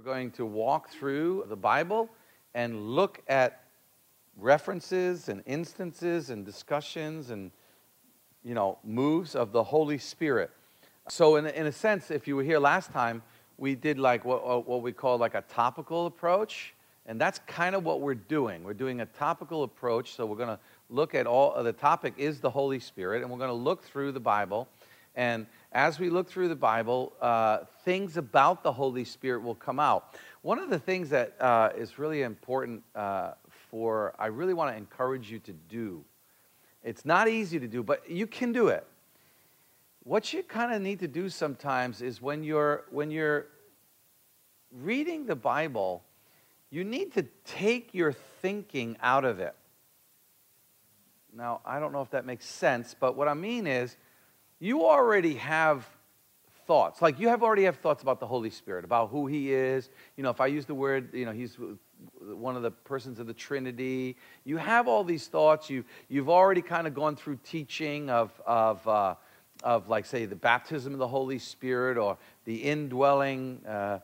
We're going to walk through the Bible and look at references and instances and discussions and you know moves of the Holy Spirit. So in, in a sense, if you were here last time, we did like what, what we call like a topical approach. And that's kind of what we're doing. We're doing a topical approach. So we're going to look at all, the topic is the Holy Spirit, and we're going to look through the Bible. And as we look through the Bible, uh, things about the Holy Spirit will come out. One of the things that uh, is really important uh, for, I really want to encourage you to do, it's not easy to do, but you can do it. What you kind of need to do sometimes is when you're, when you're reading the Bible, you need to take your thinking out of it. Now, I don't know if that makes sense, but what I mean is you already have thoughts. Like you have already have thoughts about the Holy Spirit, about who he is. You know, if I use the word, you know, he's one of the persons of the Trinity. You have all these thoughts. You, you've already kind of gone through teaching of, of, uh, of, like, say, the baptism of the Holy Spirit or the indwelling, uh,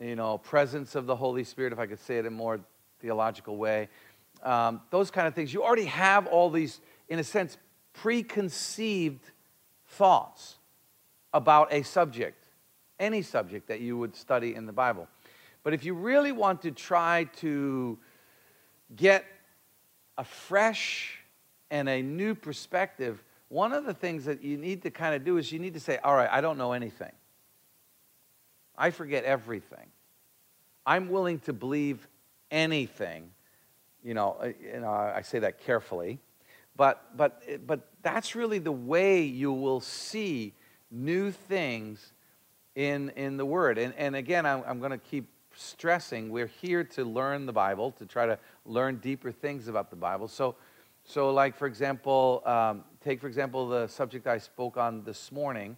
you know, presence of the Holy Spirit, if I could say it in a more theological way. Um, those kind of things. You already have all these, in a sense, preconceived thoughts about a subject, any subject that you would study in the Bible. But if you really want to try to get a fresh and a new perspective, one of the things that you need to kind of do is you need to say, All right, I don't know anything. I forget everything. I'm willing to believe anything. You know, uh, you know I say that carefully. But, but, but that's really the way you will see new things in, in the Word. And, and again, I'm, I'm going to keep stressing we're here to learn the Bible, to try to learn deeper things about the Bible. So, so like, for example, um, take, for example, the subject I spoke on this morning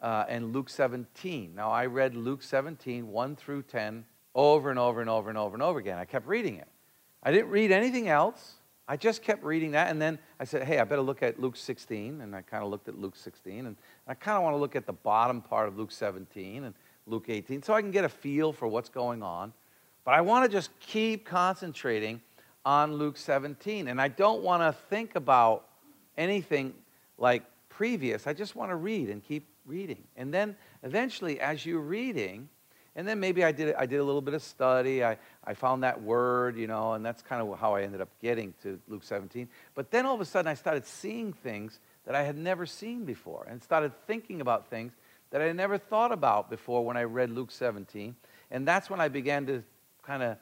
uh, in Luke 17. Now, I read Luke 17, 1 through 10, over and over and over and over and over again. I kept reading it. I didn't read anything else. I just kept reading that, and then I said, hey, I better look at Luke 16, and I kind of looked at Luke 16, and I kind of want to look at the bottom part of Luke 17 and Luke 18 so I can get a feel for what's going on. But I want to just keep concentrating on Luke 17, and I don't want to think about anything like previous. I just want to read and keep reading. And then eventually, as you're reading, and then maybe I did, I did a little bit of study. I, I found that word, you know, and that's kind of how I ended up getting to Luke 17. But then all of a sudden I started seeing things that I had never seen before and started thinking about things that I had never thought about before when I read Luke 17. And that's when I began to kind of,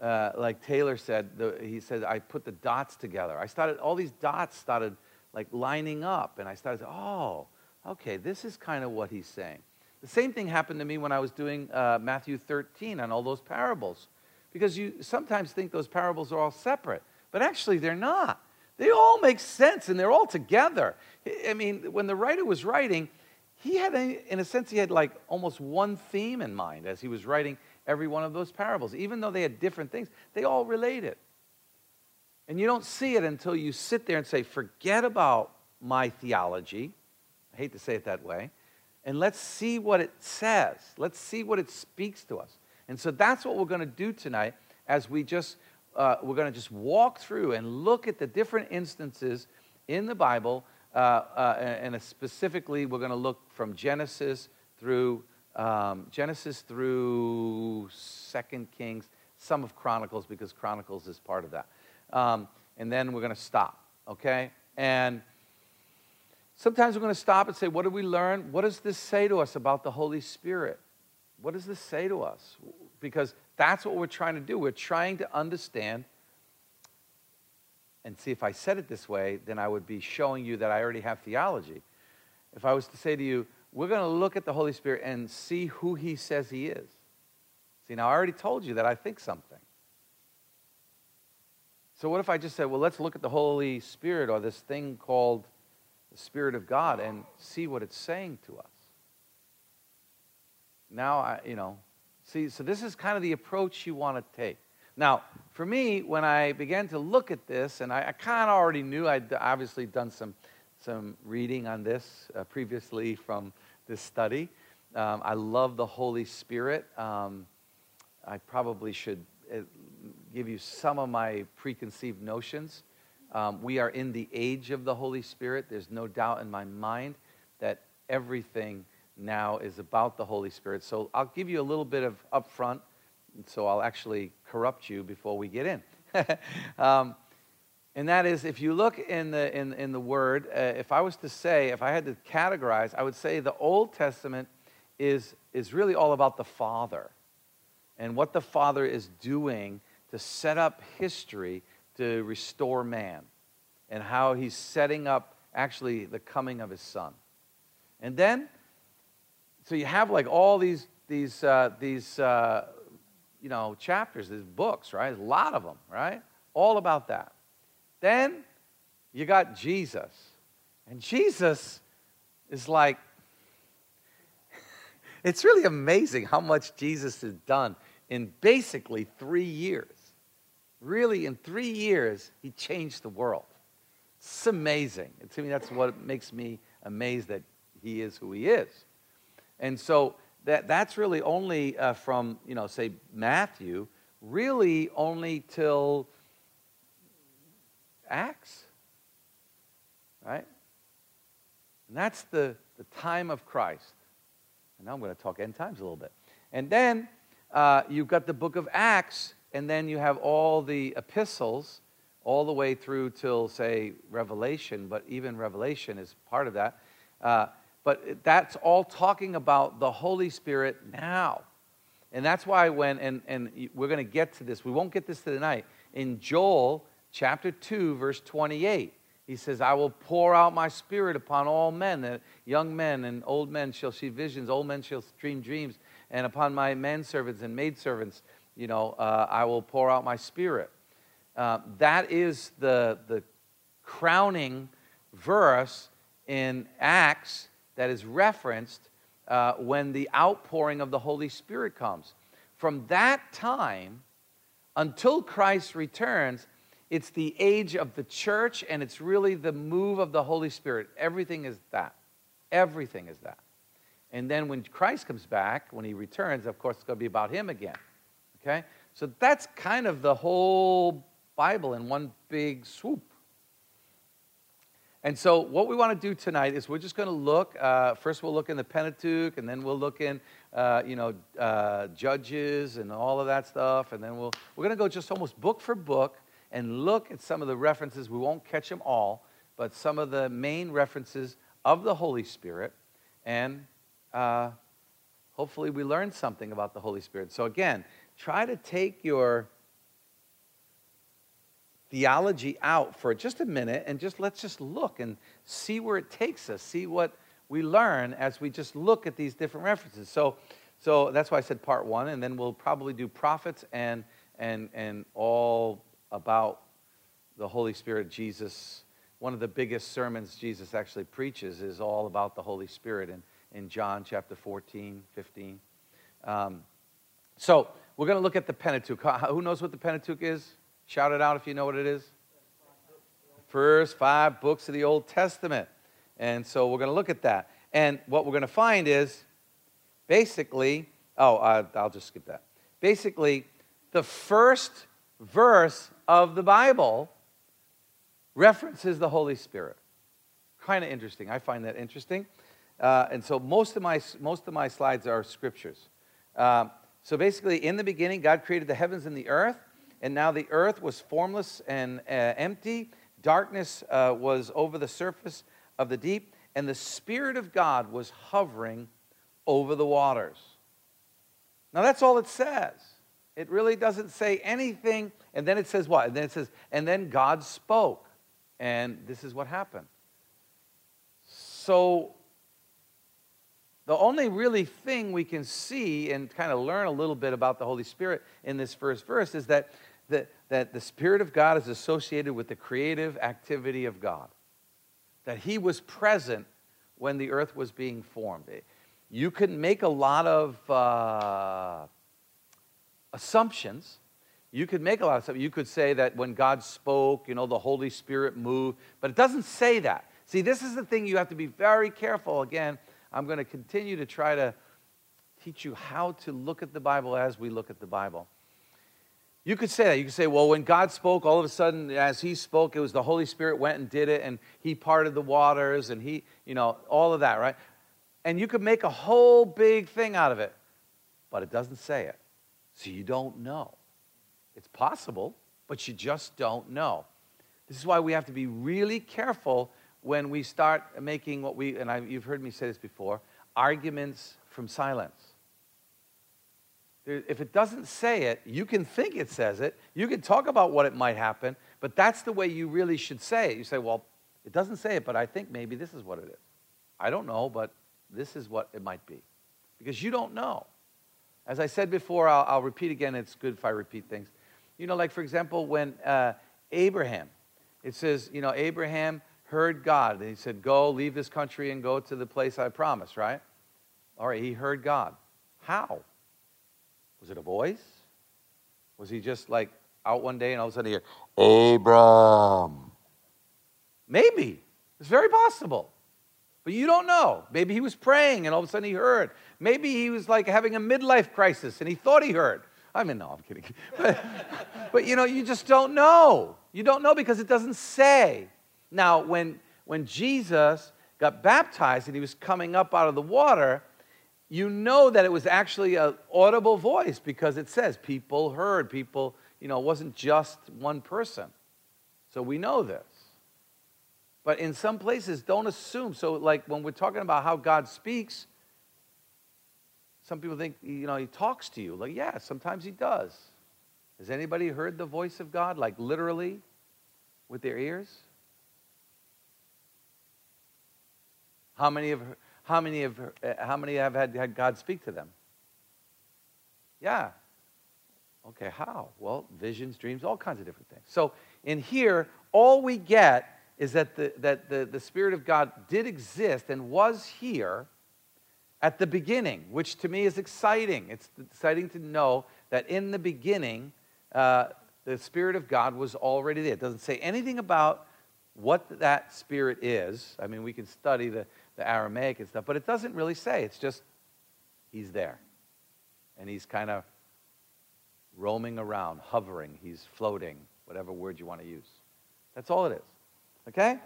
uh, like Taylor said, the, he said, I put the dots together. I started, all these dots started like lining up. And I started, oh, okay, this is kind of what he's saying. The same thing happened to me when I was doing uh, Matthew 13 and all those parables. Because you sometimes think those parables are all separate, but actually they're not. They all make sense and they're all together. I mean, when the writer was writing, he had, a, in a sense, he had like almost one theme in mind as he was writing every one of those parables. Even though they had different things, they all related. And you don't see it until you sit there and say, forget about my theology. I hate to say it that way and let's see what it says. Let's see what it speaks to us. And so that's what we're going to do tonight as we just, uh, we're going to just walk through and look at the different instances in the Bible. Uh, uh, and specifically, we're going to look from Genesis through um, Genesis through Second Kings, some of Chronicles, because Chronicles is part of that. Um, and then we're going to stop, okay? And Sometimes we're going to stop and say, What did we learn? What does this say to us about the Holy Spirit? What does this say to us? Because that's what we're trying to do. We're trying to understand. And see, if I said it this way, then I would be showing you that I already have theology. If I was to say to you, we're going to look at the Holy Spirit and see who he says he is. See, now I already told you that I think something. So, what if I just said, well, let's look at the Holy Spirit or this thing called the Spirit of God and see what it's saying to us. Now, I, you know, see, so this is kind of the approach you want to take. Now, for me, when I began to look at this, and I, I kind of already knew, I'd obviously done some, some reading on this uh, previously from this study. Um, I love the Holy Spirit. Um, I probably should uh, give you some of my preconceived notions. Um, we are in the age of the Holy Spirit. There's no doubt in my mind that everything now is about the Holy Spirit. So I'll give you a little bit of upfront, so I'll actually corrupt you before we get in. um, and that is, if you look in the, in, in the Word, uh, if I was to say, if I had to categorize, I would say the Old Testament is, is really all about the Father and what the Father is doing to set up history to restore man and how he's setting up actually the coming of his Son. And then, so you have like all these, these, uh, these uh, you know, chapters, these books, right? a lot of them, right? All about that. Then you got Jesus. And Jesus is like, it's really amazing how much Jesus has done in basically three years. Really, in three years, he changed the world. It's amazing. And to me, that's what makes me amazed that he is who he is. And so that, that's really only uh, from, you know, say Matthew, really only till Acts, right? And that's the, the time of Christ. And now I'm going to talk end times a little bit. And then uh, you've got the book of Acts, and then you have all the epistles all the way through till, say, Revelation, but even Revelation is part of that. Uh, but that's all talking about the Holy Spirit now. And that's why when, and, and we're going to get to this, we won't get this tonight. In Joel, chapter 2, verse 28. He says, I will pour out my spirit upon all men. That young men and old men shall see visions, old men shall dream dreams, and upon my menservants and maidservants, you know, uh, I will pour out my spirit. Uh, that is the, the crowning verse in Acts that is referenced uh, when the outpouring of the Holy Spirit comes. From that time until Christ returns, it's the age of the church, and it's really the move of the Holy Spirit. Everything is that. Everything is that. And then when Christ comes back, when he returns, of course, it's going to be about him again. Okay? So that's kind of the whole Bible in one big swoop. And so, what we want to do tonight is we're just going to look. Uh, first, we'll look in the Pentateuch, and then we'll look in, uh, you know, uh, Judges and all of that stuff. And then we'll we're going to go just almost book for book and look at some of the references. We won't catch them all, but some of the main references of the Holy Spirit. And uh, hopefully, we learn something about the Holy Spirit. So, again, try to take your theology out for just a minute and just let's just look and see where it takes us, see what we learn as we just look at these different references. So, so that's why I said part one, and then we'll probably do prophets and and and all about the Holy Spirit, Jesus, one of the biggest sermons Jesus actually preaches is all about the Holy Spirit in, in John chapter 14, 15. Um, so we're going to look at the Pentateuch. Who knows what the Pentateuch is? Shout it out if you know what it is. First five books of the Old Testament. And so we're going to look at that. And what we're going to find is basically, oh, I'll just skip that. Basically, the first verse of the Bible references the Holy Spirit. Kind of interesting. I find that interesting. Uh, and so most of my, most of my slides are scriptures. Uh, so basically, in the beginning, God created the heavens and the earth, and now the earth was formless and uh, empty. Darkness uh, was over the surface of the deep, and the Spirit of God was hovering over the waters. Now, that's all it says. It really doesn't say anything. And then it says what? And then it says, and then God spoke. And this is what happened. So, the only really thing we can see and kind of learn a little bit about the Holy Spirit in this first verse is that the, that the Spirit of God is associated with the creative activity of God. That He was present when the earth was being formed. You can make a lot of uh, assumptions. You could make a lot of stuff. You could say that when God spoke, you know, the Holy Spirit moved, but it doesn't say that. See, this is the thing you have to be very careful. Again, I'm going to continue to try to teach you how to look at the Bible as we look at the Bible. You could say that. You could say, well, when God spoke, all of a sudden, as He spoke, it was the Holy Spirit went and did it, and He parted the waters, and He, you know, all of that, right? And you could make a whole big thing out of it, but it doesn't say it. So you don't know. It's possible, but you just don't know. This is why we have to be really careful when we start making what we, and I, you've heard me say this before, arguments from silence. If it doesn't say it, you can think it says it. You can talk about what it might happen, but that's the way you really should say it. You say, well, it doesn't say it, but I think maybe this is what it is. I don't know, but this is what it might be. Because you don't know. As I said before, I'll, I'll repeat again. It's good if I repeat things. You know, like for example, when uh, Abraham, it says, you know, Abraham heard God. And he said, Go, leave this country and go to the place I promised, right? All right, he heard God. How? Was it a voice? Was he just like out one day and all of a sudden he heard, Abram? Maybe. It's very possible. But you don't know. Maybe he was praying and all of a sudden he heard. Maybe he was like having a midlife crisis and he thought he heard. I mean, no, I'm kidding. But, but you know, you just don't know. You don't know because it doesn't say. Now, when, when Jesus got baptized and he was coming up out of the water, you know that it was actually an audible voice because it says people heard, people, you know, it wasn't just one person. So we know this. But in some places, don't assume. So, like when we're talking about how God speaks, some people think, you know, he talks to you. Like, yeah, sometimes he does. Has anybody heard the voice of God, like literally with their ears? How many have, how many have, how many have had, had God speak to them? Yeah. Okay, how? Well, visions, dreams, all kinds of different things. So in here, all we get is that the, that the, the Spirit of God did exist and was here at the beginning, which to me is exciting. It's exciting to know that in the beginning, uh, the Spirit of God was already there. It doesn't say anything about what that Spirit is. I mean, we can study the, the Aramaic and stuff, but it doesn't really say. It's just He's there. And He's kind of roaming around, hovering, He's floating, whatever word you want to use. That's all it is. Okay?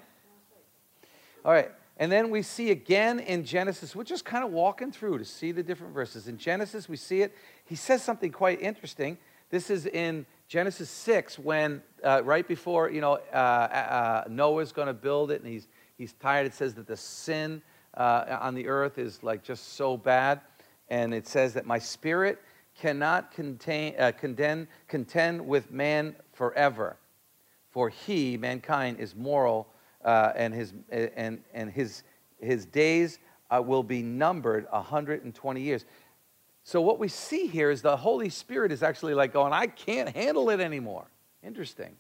All right. And then we see again in Genesis, we're just kind of walking through to see the different verses. In Genesis, we see it. He says something quite interesting. This is in Genesis 6 when, uh, right before, you know, uh, uh, Noah's going to build it and he's, he's tired. It says that the sin uh, on the earth is like just so bad. And it says that my spirit cannot contain, uh, contend, contend with man forever. For he, mankind, is moral uh, and, his, and, and his, his days uh, will be numbered 120 years. So, what we see here is the Holy Spirit is actually like going, I can't handle it anymore. Interesting.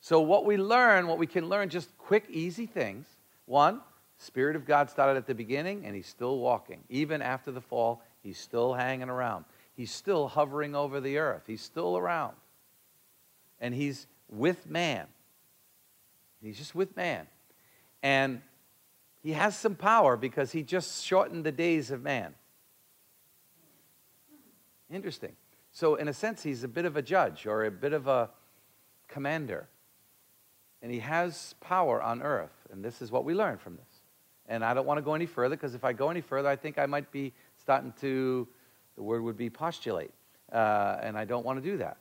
So, what we learn, what we can learn, just quick, easy things. One, Spirit of God started at the beginning and he's still walking. Even after the fall, he's still hanging around. He's still hovering over the earth. He's still around. And he's with man. He's just with man. And he has some power because he just shortened the days of man. Interesting. So, in a sense, he's a bit of a judge or a bit of a commander. And he has power on earth. And this is what we learn from this. And I don't want to go any further because if I go any further, I think I might be starting to, the word would be postulate. Uh, and I don't want to do that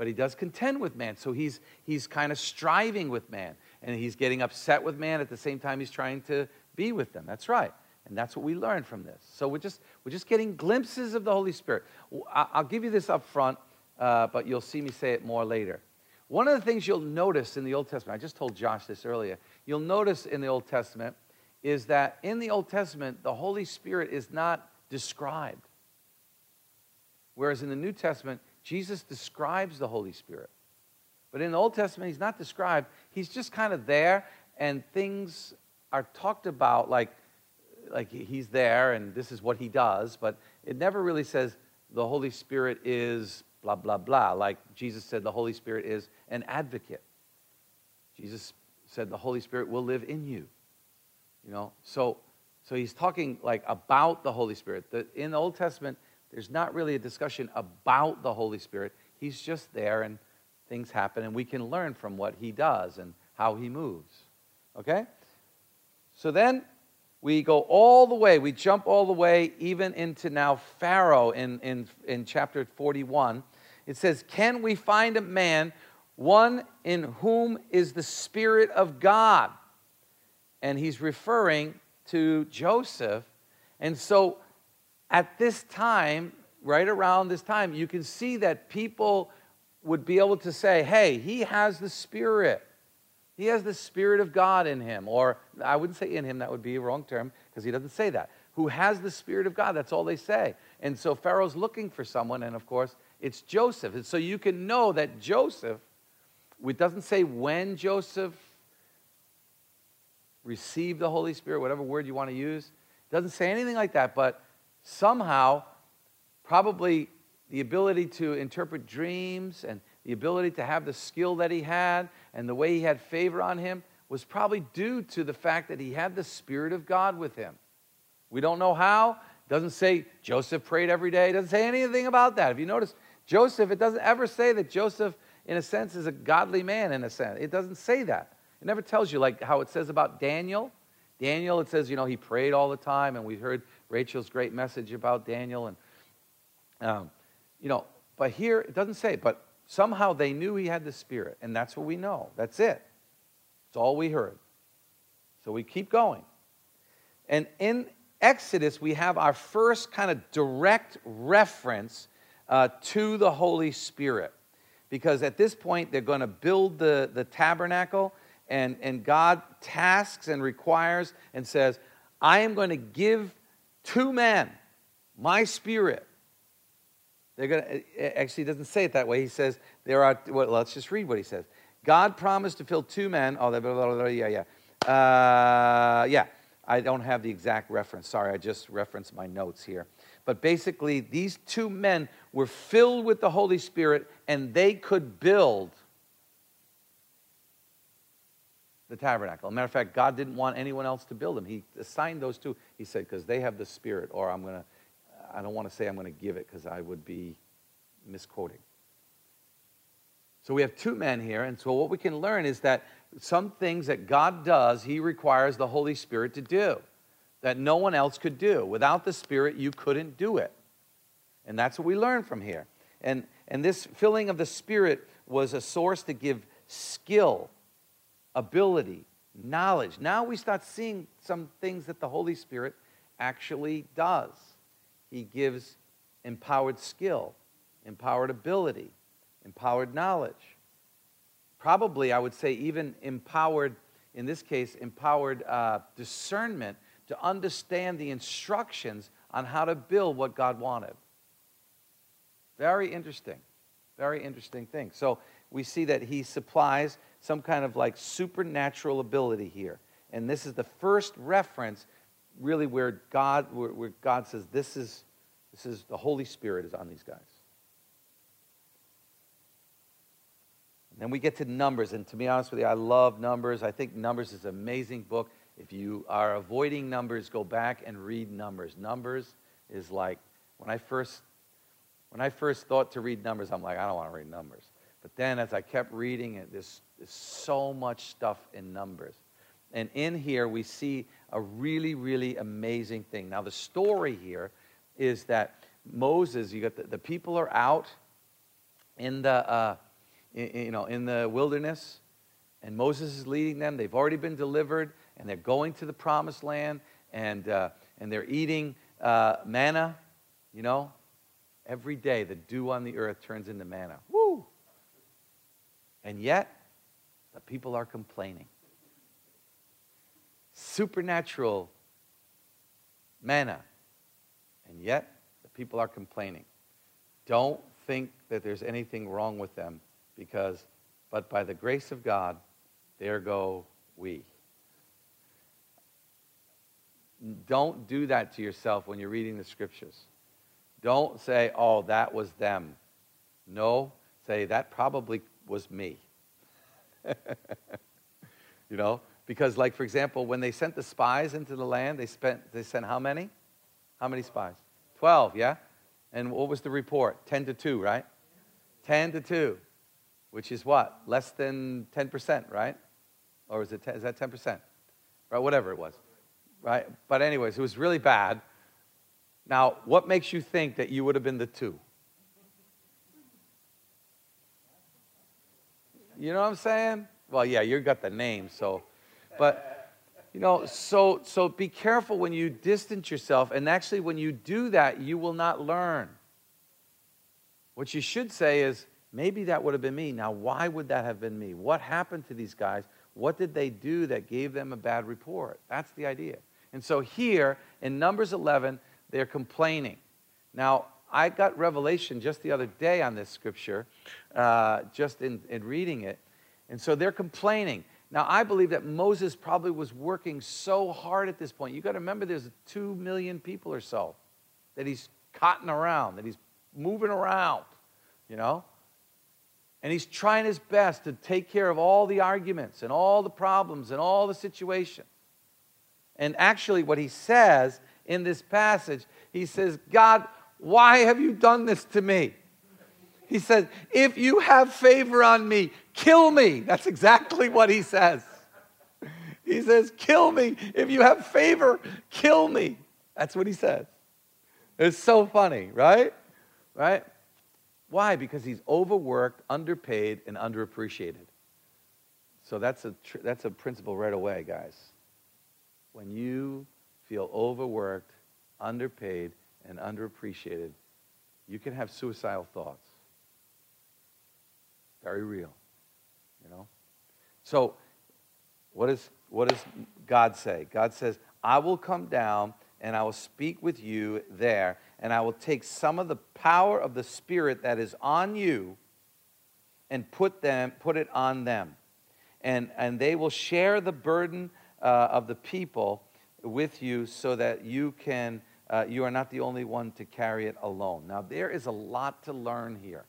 but he does contend with man. So he's, he's kind of striving with man. And he's getting upset with man at the same time he's trying to be with them. That's right. And that's what we learn from this. So we're just, we're just getting glimpses of the Holy Spirit. I'll give you this up front, uh, but you'll see me say it more later. One of the things you'll notice in the Old Testament, I just told Josh this earlier, you'll notice in the Old Testament is that in the Old Testament, the Holy Spirit is not described. Whereas in the New Testament, Jesus describes the Holy Spirit. But in the Old Testament, he's not described. He's just kind of there, and things are talked about like, like he's there and this is what he does, but it never really says the Holy Spirit is blah, blah, blah. Like Jesus said, the Holy Spirit is an advocate. Jesus said the Holy Spirit will live in you. You know, so So he's talking like about the Holy Spirit. The, in the Old Testament, there's not really a discussion about the Holy Spirit. He's just there and things happen, and we can learn from what he does and how he moves. Okay? So then we go all the way, we jump all the way even into now Pharaoh in, in, in chapter 41. It says, Can we find a man, one in whom is the Spirit of God? And he's referring to Joseph. And so at this time, right around this time, you can see that people would be able to say, Hey, he has the Spirit. He has the Spirit of God in him. Or I wouldn't say in him, that would be a wrong term because he doesn't say that. Who has the Spirit of God. That's all they say. And so Pharaoh's looking for someone, and of course, it's Joseph. And so you can know that Joseph, it doesn't say when Joseph received the Holy Spirit, whatever word you want to use. It doesn't say anything like that, but somehow, probably the ability to interpret dreams and the ability to have the skill that he had and the way he had favor on him was probably due to the fact that he had the Spirit of God with him. We don't know how. It doesn't say Joseph prayed every day. It doesn't say anything about that. If you notice, Joseph, it doesn't ever say that Joseph, in a sense, is a godly man, in a sense. It doesn't say that. It never tells you, like how it says about Daniel. Daniel, it says, you know, he prayed all the time, and we heard Rachel's great message about Daniel. And, um, you know, but here it doesn't say, but Somehow they knew he had the Spirit, and that's what we know. That's it. It's all we heard. So we keep going. And in Exodus, we have our first kind of direct reference uh, to the Holy Spirit. Because at this point, they're going to build the, the tabernacle, and, and God tasks and requires and says, I am going to give to men my spirit they're going to, actually, he doesn't say it that way. He says, there are, well, let's just read what he says. God promised to fill two men. Oh, blah, blah, blah, yeah, yeah. Uh, yeah, I don't have the exact reference. Sorry, I just referenced my notes here. But basically, these two men were filled with the Holy Spirit and they could build the tabernacle. matter of fact, God didn't want anyone else to build them. He assigned those two. He said, because they have the Spirit, or I'm going to I don't want to say I'm going to give it because I would be misquoting. So we have two men here, and so what we can learn is that some things that God does, He requires the Holy Spirit to do that no one else could do. Without the Spirit, you couldn't do it. And that's what we learn from here. And, and this filling of the Spirit was a source to give skill, ability, knowledge. Now we start seeing some things that the Holy Spirit actually does. He gives empowered skill, empowered ability, empowered knowledge. Probably, I would say, even empowered, in this case, empowered uh, discernment to understand the instructions on how to build what God wanted. Very interesting. Very interesting thing. So we see that he supplies some kind of like supernatural ability here. And this is the first reference really where God, where, where God says, this is, this is the Holy Spirit is on these guys. And then we get to Numbers, and to be honest with you, I love Numbers. I think Numbers is an amazing book. If you are avoiding Numbers, go back and read Numbers. Numbers is like when I first when I first thought to read Numbers, I'm like, I don't want to read Numbers. But then as I kept reading it, there's, there's so much stuff in Numbers. And in here, we see a really, really amazing thing. Now, the story here is that Moses, you got the, the people are out in the, uh, in, you know, in the wilderness, and Moses is leading them. They've already been delivered, and they're going to the promised land, and, uh, and they're eating uh, manna, you know. Every day, the dew on the earth turns into manna. Woo! And yet, the people are complaining supernatural manna. And yet, the people are complaining. Don't think that there's anything wrong with them because, but by the grace of God, there go we. Don't do that to yourself when you're reading the scriptures. Don't say, oh, that was them. No, say, that probably was me. you know, because, like, for example, when they sent the spies into the land, they, spent, they sent how many? How many spies? 12, yeah? And what was the report? 10 to 2, right? 10 to 2, which is what? Less than 10%, right? Or is, it 10, is that 10%? Right, whatever it was. Right? But, anyways, it was really bad. Now, what makes you think that you would have been the two? You know what I'm saying? Well, yeah, you got the name, so. But, you know, so, so be careful when you distance yourself. And actually, when you do that, you will not learn. What you should say is, maybe that would have been me. Now, why would that have been me? What happened to these guys? What did they do that gave them a bad report? That's the idea. And so here in Numbers 11, they're complaining. Now, I got revelation just the other day on this scripture, uh, just in, in reading it. And so they're complaining. Now, I believe that Moses probably was working so hard at this point. You got to remember there's two million people or so that he's cotton around, that he's moving around, you know? And he's trying his best to take care of all the arguments and all the problems and all the situations. And actually, what he says in this passage, he says, God, why have you done this to me? He says, If you have favor on me, kill me. That's exactly what he says. He says, Kill me. If you have favor, kill me. That's what he says. It's so funny, right? Right? Why? Because he's overworked, underpaid, and underappreciated. So that's a, tr- that's a principle right away, guys. When you feel overworked, underpaid, and underappreciated, you can have suicidal thoughts. Very real, you know? So, what, is, what does God say? God says, I will come down and I will speak with you there, and I will take some of the power of the Spirit that is on you and put, them, put it on them. And, and they will share the burden uh, of the people with you so that you can uh, you are not the only one to carry it alone. Now, there is a lot to learn here.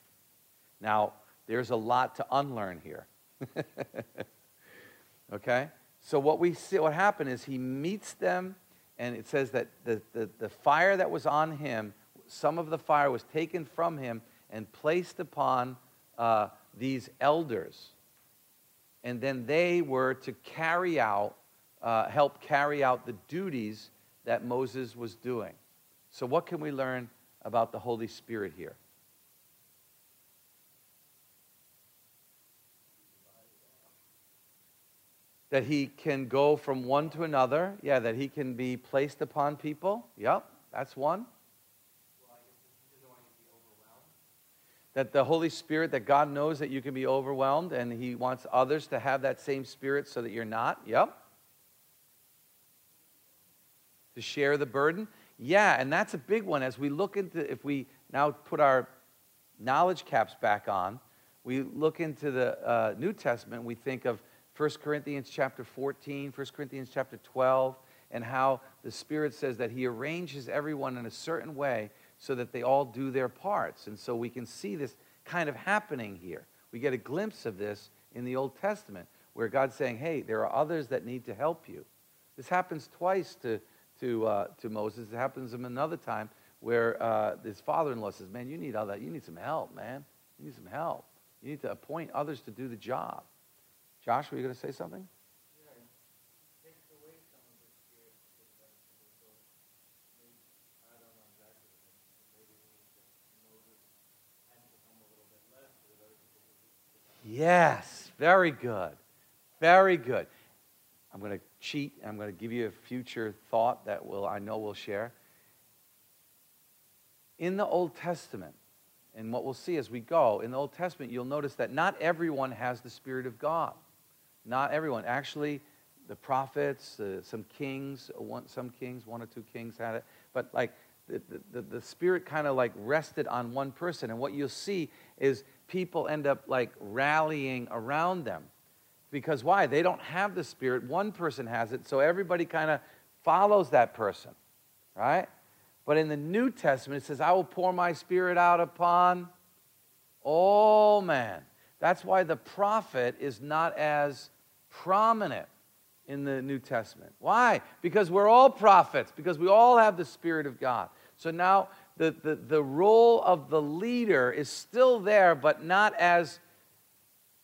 Now, there's a lot to unlearn here. okay? So, what we see, what happened is he meets them, and it says that the, the, the fire that was on him, some of the fire was taken from him and placed upon uh, these elders. And then they were to carry out, uh, help carry out the duties that Moses was doing. So, what can we learn about the Holy Spirit here? That he can go from one to another. Yeah, that he can be placed upon people. Yep, that's one. that the Holy Spirit, that God knows that you can be overwhelmed and He wants others to have that same spirit so that you're not. Yep to share the burden? Yeah, and that's a big one. As we look into, if we now put our knowledge caps back on, we look into the uh, New Testament, we think of 1 Corinthians chapter 14, 1 Corinthians chapter 12, and how the Spirit says that He arranges everyone in a certain way so that they all do their parts. And so we can see this kind of happening here. We get a glimpse of this in the Old Testament, where God's saying, hey, there are others that need to help you. This happens twice to to, uh, to Moses. It happens to him another time where uh, his father-in-law says, man, you need all that. You need some help, man. You need some help. You need to appoint others to do the job. Josh, were you going to say something? Yes, very good. Very good. I'm going to cheat. I'm going to give you a future thought that will I know we'll share. In the Old Testament, and what we'll see as we go, in the Old Testament, you'll notice that not everyone has the Spirit of God. Not everyone. Actually, the prophets, uh, some kings, one, some kings, one or two kings had it. But like the, the, the Spirit kind of like rested on one person. And what you'll see is people end up like rallying around them. Because why? They don't have the Spirit. One person has it, so everybody kind of follows that person, right? But in the New Testament, it says, I will pour my Spirit out upon all man. That's why the prophet is not as prominent in the New Testament. Why? Because we're all prophets, because we all have the Spirit of God. So now the, the, the role of the leader is still there, but not as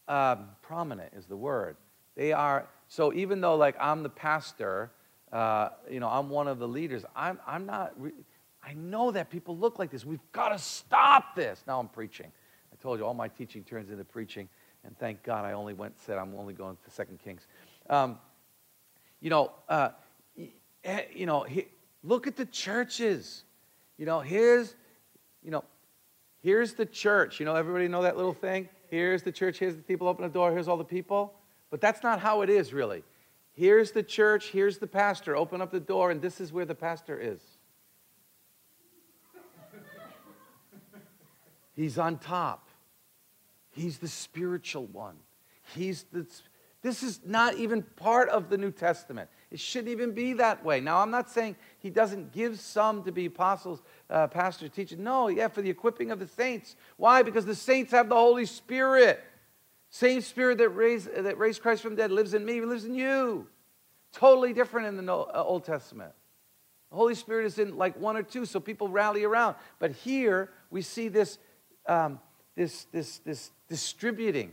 um, prominent, is the word. They are, so even though, like, I'm the pastor, uh, you know, I'm one of the leaders, I'm, I'm not, re- I know that people look like this. We've got to stop this. Now I'm preaching. I told you all my teaching turns into preaching, and thank God I only went said I'm only going to Second Kings. Um, you know, uh, eh, you know, he, look at the churches. You know, here's, you know, here's the church. You know, everybody know that little thing? Here's the church, here's the people, open the door, here's all the people. But that's not how it is, really. Here's the church, here's the pastor, open up the door, and this is where the pastor is. He's on top. He's the spiritual one. He's the. This is not even part of the New Testament. It shouldn't even be that way. Now, I'm not saying he doesn't give some to be apostles, uh, pastors, teachers. No, yeah, for the equipping of the saints. Why? Because the saints have the Holy Spirit. Same Spirit that raised, that raised Christ from the dead lives in me, lives in you. Totally different in the uh, Old Testament. The Holy Spirit is in like one or two, so people rally around. But here we see this, um, this, this, this distributing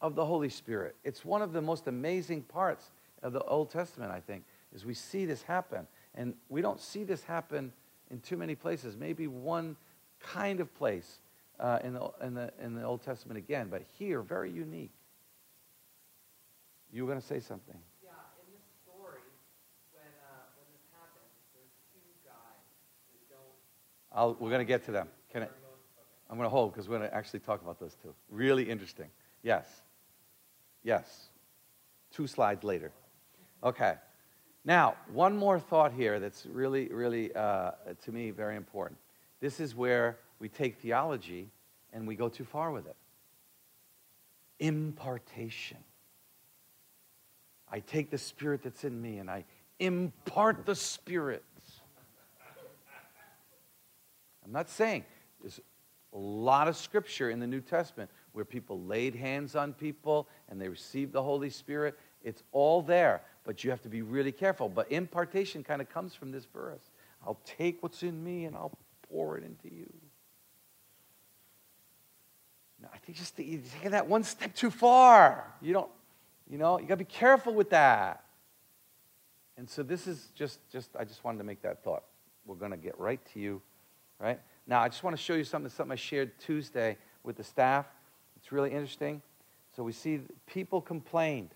of the Holy Spirit. It's one of the most amazing parts of the Old Testament, I think, is we see this happen. And we don't see this happen in too many places. Maybe one kind of place uh, in, the, in, the, in the Old Testament again, but here, very unique. You were going to say something. Yeah, in this story, when, uh, this happens, there's two guys that. I'll, we're going to get to them. Can I, I'm going to hold because we're going to actually talk about those two. Really interesting. Yes. Yes. Two slides later. Okay. Now, one more thought here that's really, really, uh, to me, very important. This is where we take theology and we go too far with it. Impartation. I take the spirit that's in me and I impart the spirits. I'm not saying there's a lot of scripture in the New Testament where people laid hands on people and they received the Holy Spirit. It's all there, but you have to be really careful. But impartation kind of comes from this verse. I'll take what's in me and I'll pour it into you. I think just you're taking that one step too far. You don't, you know, you got to be careful with that. And so this is just, just, I just wanted to make that thought. We're going to get right to you, right? Now, I just want to show you something, something I shared Tuesday with the staff. It's really interesting. So we see people complained,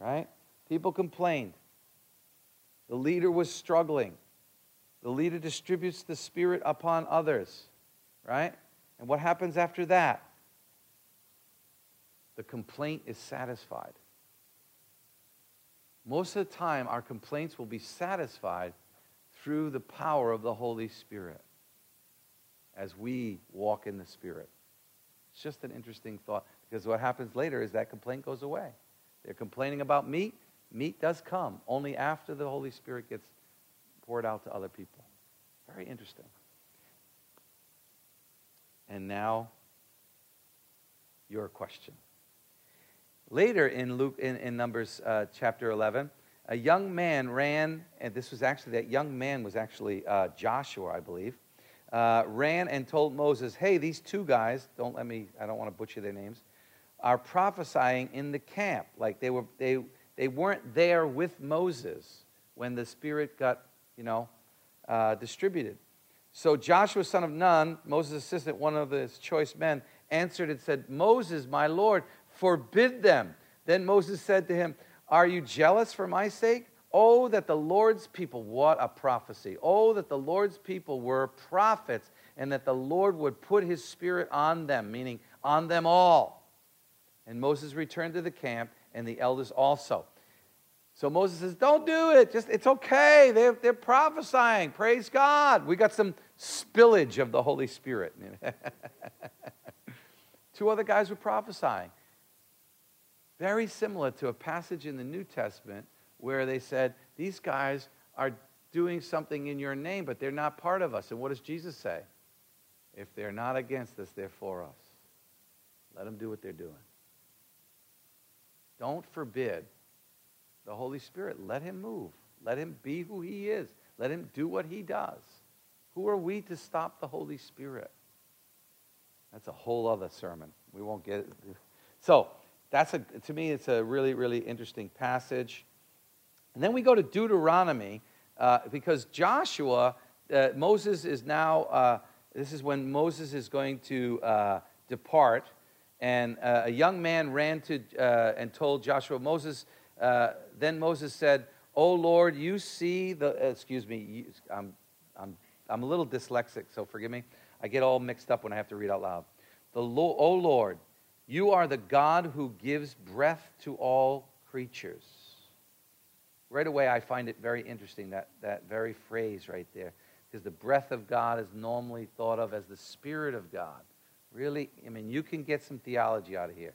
right? People complained. The leader was struggling. The leader distributes the Spirit upon others, right? And what happens after that? The complaint is satisfied. Most of the time, our complaints will be satisfied through the power of the Holy Spirit as we walk in the Spirit. It's just an interesting thought because what happens later is that complaint goes away. They're complaining about meat. Meat does come only after the Holy Spirit gets poured out to other people. Very interesting. And now, your question. Later in Luke, in, in Numbers uh, chapter 11, a young man ran, and this was actually, that young man was actually uh, Joshua, I believe uh, ran and told Moses, Hey, these two guys, don't let me, I don't want to butcher their names, are prophesying in the camp. Like they, were, they, they weren't there with Moses when the Spirit got, you know, uh, distributed. So Joshua, son of Nun, Moses' assistant, one of his choice men, answered and said, Moses, my Lord, forbid them. Then Moses said to him, Are you jealous for my sake? Oh, that the Lord's people, what a prophecy. Oh, that the Lord's people were prophets and that the Lord would put his spirit on them, meaning on them all. And Moses returned to the camp and the elders also. So Moses says, Don't do it. Just it's okay. They're, they're prophesying. Praise God. We got some spillage of the Holy Spirit. Two other guys were prophesying. Very similar to a passage in the New Testament where they said, These guys are doing something in your name, but they're not part of us. And what does Jesus say? If they're not against us, they're for us. Let them do what they're doing. Don't forbid the Holy Spirit. Let him move. Let him be who he is. Let him do what he does. Who are we to stop the Holy Spirit? That's a whole other sermon. We won't get it. So, that's a, to me, it's a really, really interesting passage. And then we go to Deuteronomy uh, because Joshua, uh, Moses is now, uh, this is when Moses is going to uh, depart. And uh, a young man ran to uh, and told Joshua, Moses, then Moses said, Oh Lord, you see the, excuse me, you, I'm, I'm, I'm a little dyslexic, so forgive me. I get all mixed up when I have to read out loud. The Lord, oh Lord, you are the God who gives breath to all creatures. Right away, I find it very interesting, that, that very phrase right there, because the breath of God is normally thought of as the Spirit of God. Really, I mean, you can get some theology out of here.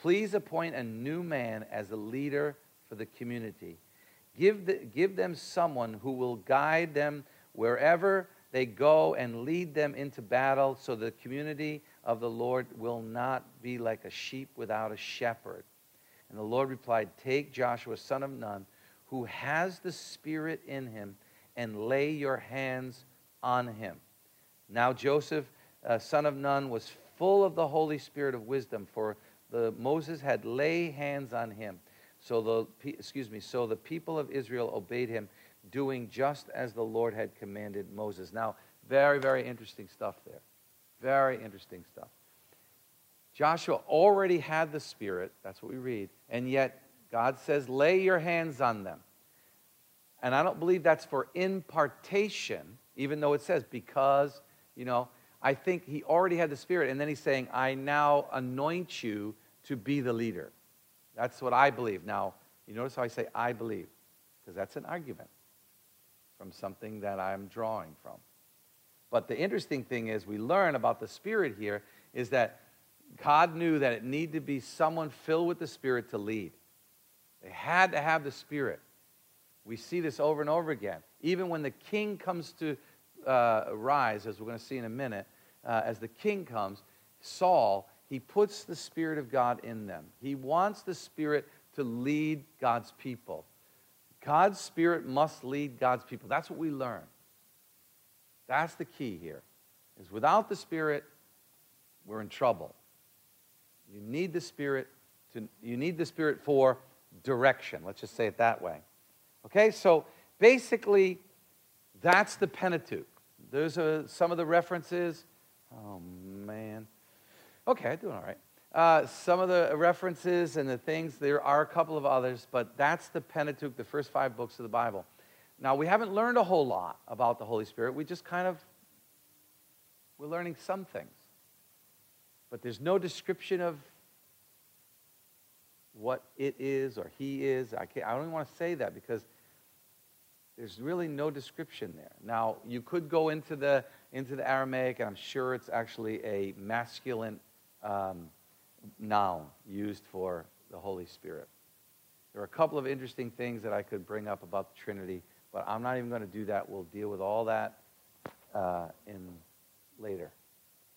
Please appoint a new man as a leader for the community. Give, the, give them someone who will guide them wherever they go and lead them into battle so the community of the Lord will not be like a sheep without a shepherd. And the Lord replied, Take Joshua, son of Nun, who has the Spirit in him, and lay your hands on him. Now Joseph, uh, son of Nun, was full of the Holy Spirit of wisdom, for the, Moses had lay hands on him. So the excuse me, so the people of Israel obeyed him, doing just as the Lord had commanded Moses. Now, very, very interesting stuff there. Very interesting stuff. Joshua already had the Spirit, that's what we read, and yet God says, lay your hands on them. And I don't believe that's for impartation, even though it says, because, you know, I think he already had the Spirit, and then he's saying, I now anoint you to be the leader. That's what I believe. Now, you notice how I say I believe, because that's an argument from something that I'm drawing from. But the interesting thing is, we learn about the Spirit here is that God knew that it needed to be someone filled with the Spirit to lead. They had to have the Spirit. We see this over and over again. Even when the king comes to uh, rise, as we're going to see in a minute, uh, as the king comes, Saul, he puts the Spirit of God in them. He wants the Spirit to lead God's people. God's Spirit must lead God's people. That's what we learn. That's the key here. Is without the Spirit, we're in trouble. You need the Spirit to you need the Spirit for direction. Let's just say it that way. Okay, so basically, that's the Pentateuch. There's are some of the references. Oh man. Okay, I'm doing all right. Uh, some of the references and the things, there are a couple of others, but that's the Pentateuch, the first five books of the Bible. Now, we haven't learned a whole lot about the Holy Spirit. We just kind of, we're learning some things. But there's no description of what it is or he is. I, can't, I don't even want to say that because there's really no description there. Now, you could go into the, into the Aramaic, and I'm sure it's actually a masculine um, noun used for the Holy Spirit. There are a couple of interesting things that I could bring up about the Trinity but I'm not even going to do that. We'll deal with all that uh, in later.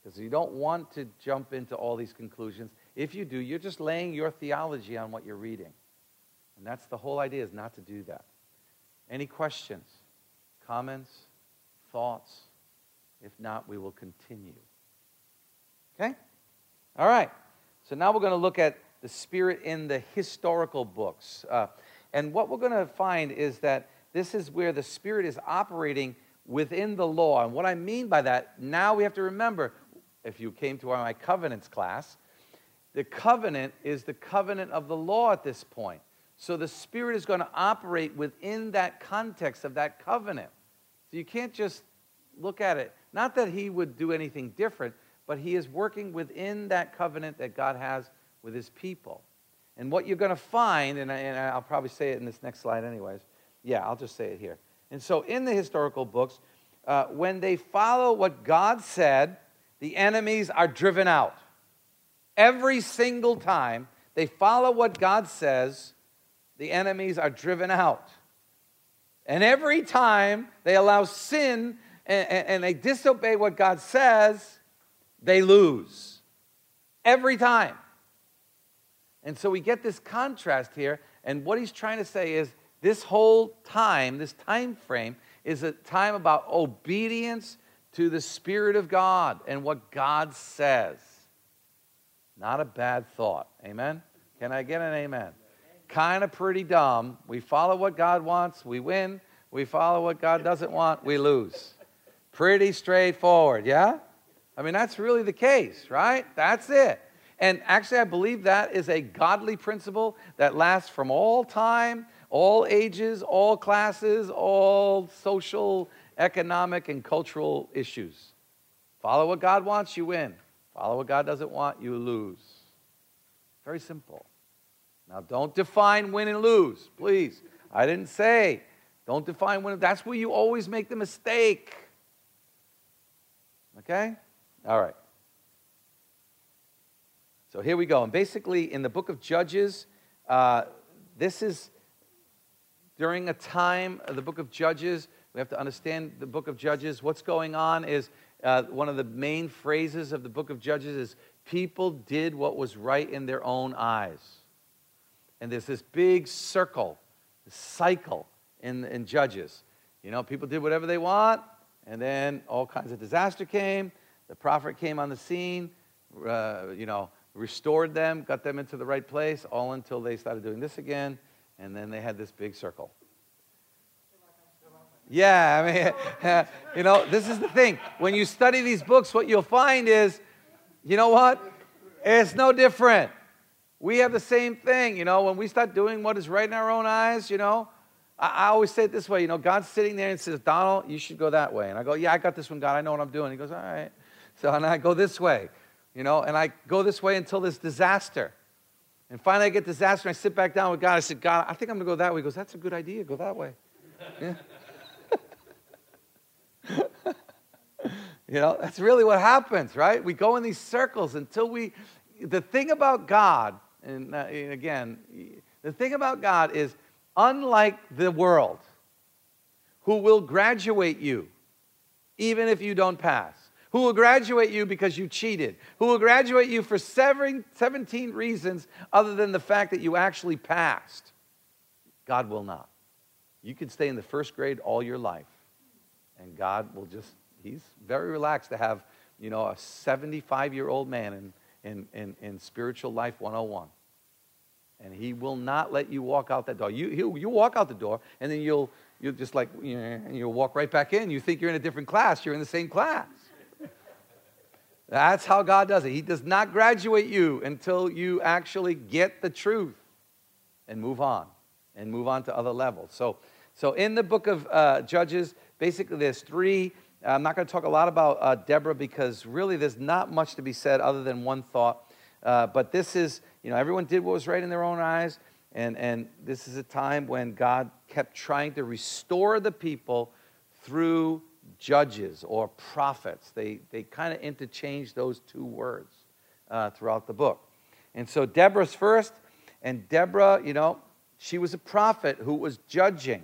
Because you don't want to jump into all these conclusions. If you do, you're just laying your theology on what you're reading. And that's the whole idea is not to do that. Any questions, comments, thoughts? If not, we will continue. Okay? All right. So now we're going to look at the Spirit in the historical books. Uh, and what we're going to find is that this is where the Spirit is operating within the law. And what I mean by that, now we have to remember, if you came to my covenants class, the covenant is the covenant of the law at this point. So the Spirit is going to operate within that context of that covenant. So you can't just look at it. Not that He would do anything different, but He is working within that covenant that God has with His people. And what you're going to find, and, I, will probably say it in this next slide, anyways, yeah, I'll just say it here. And so in the historical books, uh, when they follow what God said, the enemies are driven out. Every single time they follow what God says, the enemies are driven out. And every time they allow sin and, and, they disobey what God says, they lose. Every time. And so we get this contrast here And what he's trying to say is this whole time, this time frame, is a time about obedience to the Spirit of God and what God says. Not a bad thought. Amen? Can I get an amen? Kind of pretty dumb. We follow what God wants, we win. We follow what God doesn't want, we lose. Pretty straightforward, yeah? I mean, that's really the case, right? That's it. And actually, I believe that is a godly principle that lasts from all time, all ages, all classes, all social, economic, and cultural issues. Follow what God wants, you win. Follow what God doesn't want, you lose. Very simple. Now, don't define win and lose, please. I didn't say don't define win. That's where you always make the mistake. Okay? All right. So here we go. And basically, in the book of Judges, uh, this is during a time of the book of Judges. We have to understand the book of Judges. What's going on is uh, one of the main phrases of the book of Judges is people did what was right in their own eyes. And there's this big circle, this cycle in, in Judges. You know, people did whatever they want, and then all kinds of disaster came. The prophet came on the scene, uh, you know, restored them, got them into the right place, all until they started doing this again, and then they had this big circle. Yeah, I mean, you know, this is the thing. When you study these books, what you'll find is, you know what? It's no different. We have the same thing, you know, when we start doing what is right in our own eyes, you know. I, I always say it this way, you know, God's sitting there and says, Donald, you should go that way. And I go, yeah, I got this one, God. I know what I'm doing. He goes, all right. So, and I go this way you know, and I go this way until this disaster. And finally, I get disaster, and I sit back down with God. I said, God, I think I'm going to go that way. He goes, That's a good idea. Go that way. Yeah. you know, that's really what happens, right? We go in these circles until we. The thing about God, and, again, the thing about God is unlike the world, who will graduate you even if you don't pass who will graduate you because you cheated, who will graduate you for 17 reasons other than the fact that you actually passed. God will not. You can stay in the first grade all your life, and God will just, He's very relaxed to have, you know, a 75 year old man in, in, in, in spiritual life 101 and he will not let you walk out that door. You, you, you walk out the door, and then you'll, you'll just like, you know, you'll walk right back in. You think you're in a different class. You're in the same class. That's how God does it. He does not graduate you until you actually get the truth and move on and move on to other levels. So, so in the book of uh, Judges, basically there's three. I'm not going to talk a lot about uh, Deborah because really there's not much to be said other than one thought. Uh, but this is, you know, everyone did what was right in their own eyes. And, and this is a time when God kept trying to restore the people through judges or prophets. They, they kind of interchange those two words uh, throughout the book. And so Deborah's first, and Deborah, you know, she was a prophet who was judging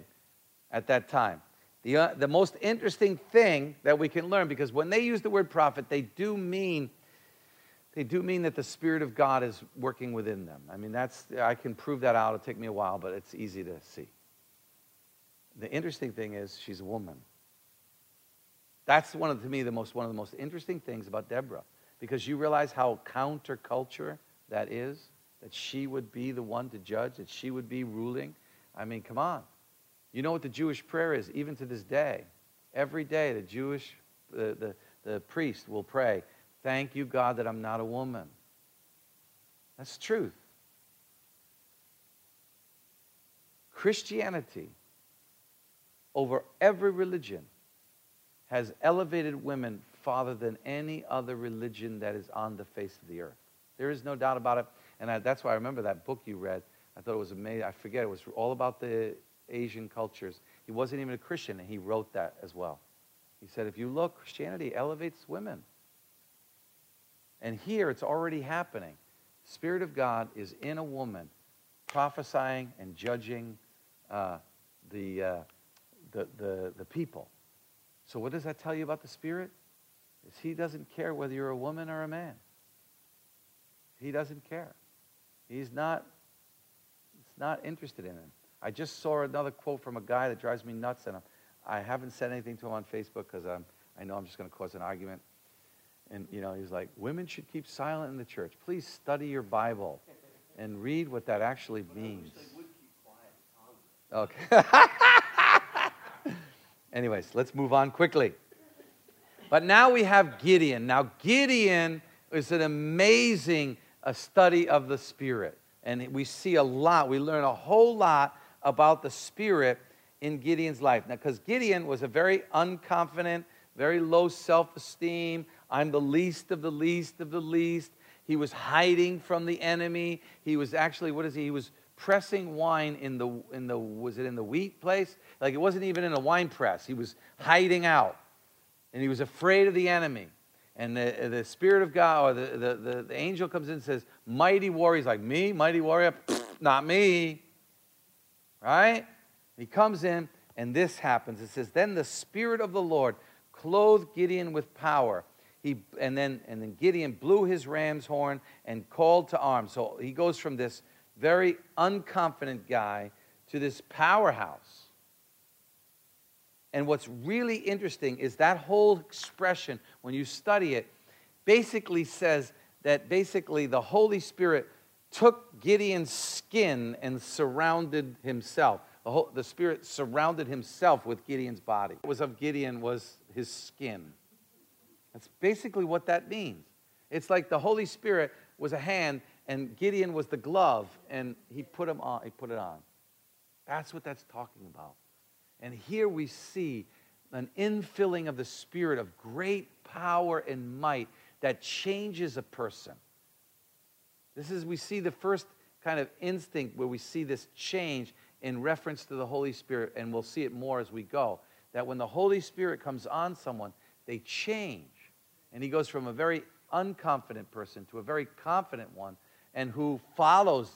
at that time. The, uh, the most interesting thing that we can learn, because when they use the word prophet, they do mean they do mean that the Spirit of God is working within them. I mean, that's I can prove that out. It'll take me a while, but it's easy to see. The interesting thing is she's a woman. That's one of, to me, the most, one of the most interesting things about Deborah, because you realize how counterculture that is, that she would be the one to judge, that she would be ruling. I mean, come on. You know what the Jewish prayer is, even to this day. Every day, the Jewish, the, the, the priest will pray, Thank you, God, that I'm not a woman. That's truth. Christianity, over every religion, has elevated women farther than any other religion that is on the face of the earth. There is no doubt about it. And I, that's why I remember that book you read. I thought it was amazing. I forget, it was all about the Asian cultures. He wasn't even a Christian, and he wrote that as well. He said, if you look, Christianity elevates women. And here it's already happening. Spirit of God is in a woman prophesying and judging uh, the, uh, the, the, the people. So, what does that tell you about the Spirit? Is He doesn't care whether you're a woman or a man. He doesn't care. He's not, not interested in him. I just saw another quote from a guy that drives me nuts, and I haven't said anything to him on Facebook because I know I'm just going to cause an argument. And, you know, he's like, women should keep silent in the church. Please study your Bible and read what that actually means. Okay. Anyways, let's move on quickly. But now we have Gideon. Now, Gideon is an amazing study of the Spirit. And we see a lot, we learn a whole lot about the Spirit in Gideon's life. Now, because Gideon was a very unconfident, very low self esteem. I'm the least of the least of the least. He was hiding from the enemy. He was actually, what is he? He was pressing wine in the, in the, was it in the wheat place? Like it wasn't even in a wine press. He was hiding out. And he was afraid of the enemy. And the, the Spirit of God, or the, the, the, the angel comes in and says, Mighty warrior. He's like, Me? Mighty warrior? Not me. Right? He comes in, and this happens. It says, Then the Spirit of the Lord clothed Gideon with power. He, and, then, and then Gideon blew his ram's horn and called to arms. So he goes from this very unconfident guy to this powerhouse. And what's really interesting is that whole expression, when you study it, basically says that basically the Holy Spirit took Gideon's skin and surrounded himself. The, whole, the Spirit surrounded himself with Gideon's body. What was of Gideon was his skin. That's basically what that means. It's like the Holy Spirit was a hand and Gideon was the glove, and he put him on. He put it on. That's what that's talking about. And here we see an infilling of the Spirit of great power and might that changes a person. This is we see the first kind of instinct where we see this change in reference to the Holy Spirit, and we'll see it more as we go. That when the Holy Spirit comes on someone, they change. And he goes from a very unconfident person to a very confident one and who follows.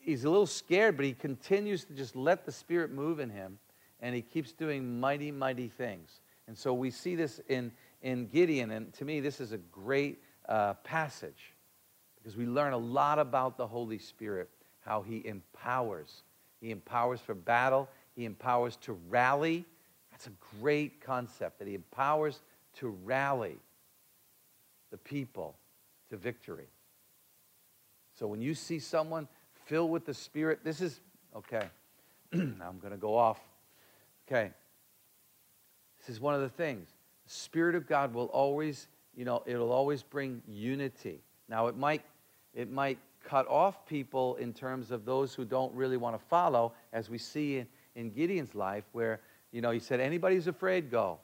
He's a little scared, but he continues to just let the Spirit move in him, and he keeps doing mighty, mighty things. And so we see this in, in Gideon, and to me, this is a great uh, passage because we learn a lot about the Holy Spirit, how he empowers. He empowers for battle, he empowers to rally. That's a great concept that he empowers to rally the people to victory. So when you see someone filled with the Spirit, this is, okay, I'm going to go off. Okay. This is one of the things. The Spirit of God will always, you know, it'll always bring unity. Now, it might, it might cut off people in terms of those who don't really want to follow, as we see in, in Gideon's life, where, you know, he said, anybody who's afraid, go.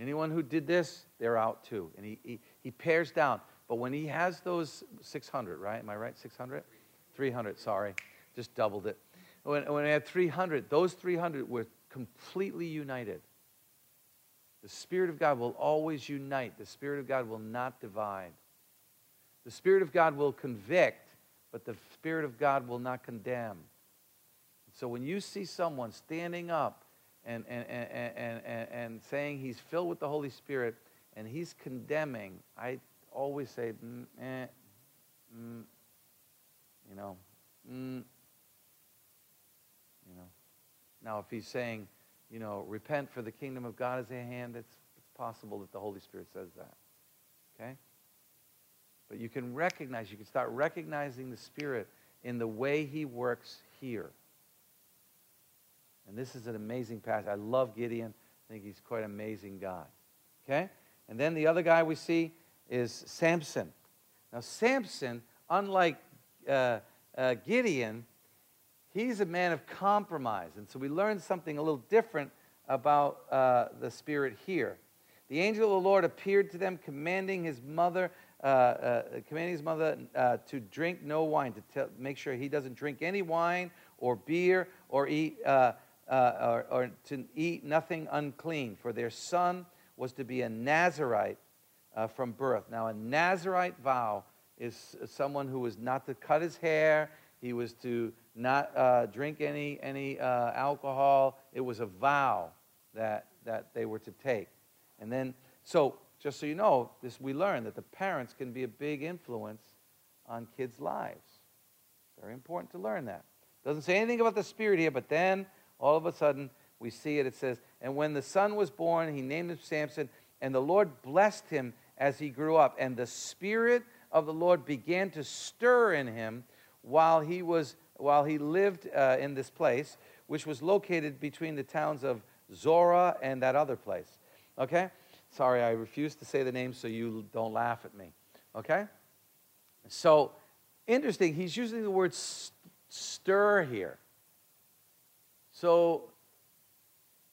Anyone who did this, they're out too. And he, he, he pares down. But when he has those 600, right? Am I right? 600? 300, sorry. Just doubled it. When, when I had 300, those 300 were completely united. The Spirit of God will always unite, the Spirit of God will not divide. The Spirit of God will convict, but the Spirit of God will not condemn. So when you see someone standing up and, and, and, and, and, saying he's filled with the Holy Spirit and he's condemning, I always say, mm, eh, mm, you know, mm, you know. Now, if he's saying, you know, repent for the kingdom of God is at hand, it's, it's possible that the Holy Spirit says that. Okay? But you can recognize, you can start recognizing the Spirit in the way he works here. And this is an amazing passage. I love Gideon. I think he's quite an amazing guy. Okay? And then the other guy we see is Samson. Now, Samson, unlike uh, uh, Gideon, he's a man of compromise. And so we learn something a little different about uh, the Spirit here. The angel of the Lord appeared to them, commanding his mother, uh, uh, commanding his mother uh, to drink no wine, to tell, make sure he doesn't drink any wine or beer or eat or, or to eat nothing unclean. For their son was to be a Nazarite uh, from birth. Now, a Nazarite vow is someone who was not to cut his hair, he was to not uh, drink any, any uh, alcohol. It was a vow that, that they were to take. And then, so just so you know, this we learn that the parents can be a big influence on kids' lives. Very important to learn that. Doesn't say anything about the Spirit here, but then all of a sudden we see it. It says, And when the son was born, he named him Samson, and the Lord blessed him as he grew up. And the Spirit of the Lord began to stir in him while he, was, while he lived uh, in this place, which was located between the towns of Zorah and that other place. Okay? Sorry, I refuse to say the name so you don't laugh at me. Okay? So, interesting, he's using the word stir here. So,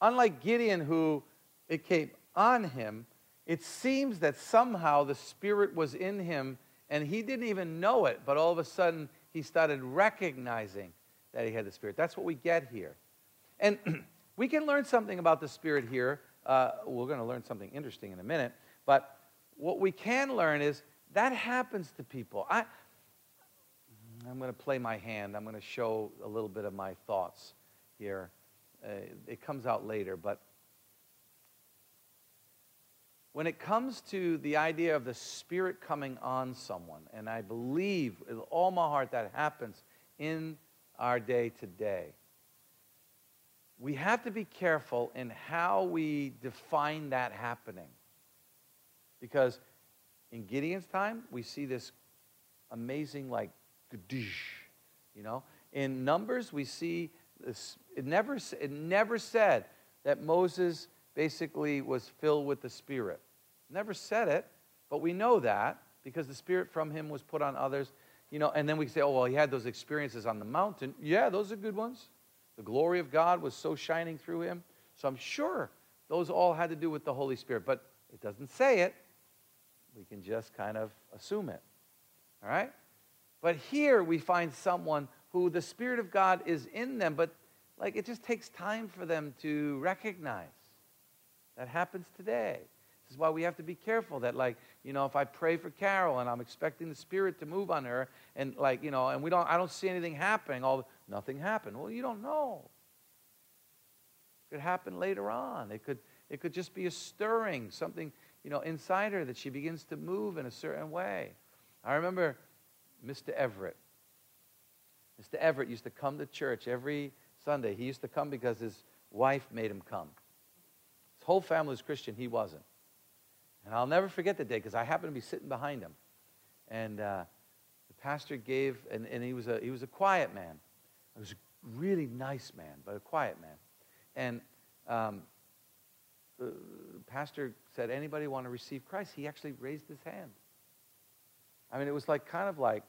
unlike Gideon, who it came on him, it seems that somehow the Spirit was in him and he didn't even know it, but all of a sudden he started recognizing that he had the Spirit. That's what we get here. And we can learn something about the Spirit here. Uh, we're going to learn something interesting in a minute. But what we can learn is that happens to people. I, I'm going to play my hand. I'm going to show a little bit of my thoughts here. Uh, it comes out later, but when it comes to the idea of the Spirit coming on someone, and I believe with all my heart that happens in our day today, we have to be careful in how we define that happening. Because in Gideon's time, we see this amazing, like, you know. In Numbers, we see this. It never, it never said that Moses basically was filled with the Spirit. Never said it, but we know that because the Spirit from him was put on others. You know, and then we say, oh, well, he had those experiences on the mountain. Yeah, those are good ones. The glory of God was so shining through him. So I'm sure those all had to do with the Holy Spirit, but it doesn't say it. We can just kind of assume it. All right? But here we find someone who the Spirit of God is in them, but like it just takes time for them to recognize. That happens today. This is why we have to be careful that, like, you know, if I pray for Carol and I'm expecting the Spirit to move on her, and like, you know, and we don't, I don't see anything happening. All nothing happened. Well, you don't know. It could happen later on. It could, it could just be a stirring, something, you know, inside her that she begins to move in a certain way. I remember Mr. Everett. Mr. Everett used to come to church every Sunday. He used to come because his wife made him come. His whole family was Christian. He wasn't. And I'll never forget that day because I happened to be sitting behind him. And uh, the pastor gave, and, and he, was a, he was a quiet man. He was a really nice man, but a quiet man. And um, the pastor said, Anybody want to receive Christ? He actually raised his hand. I mean, it was like kind of like,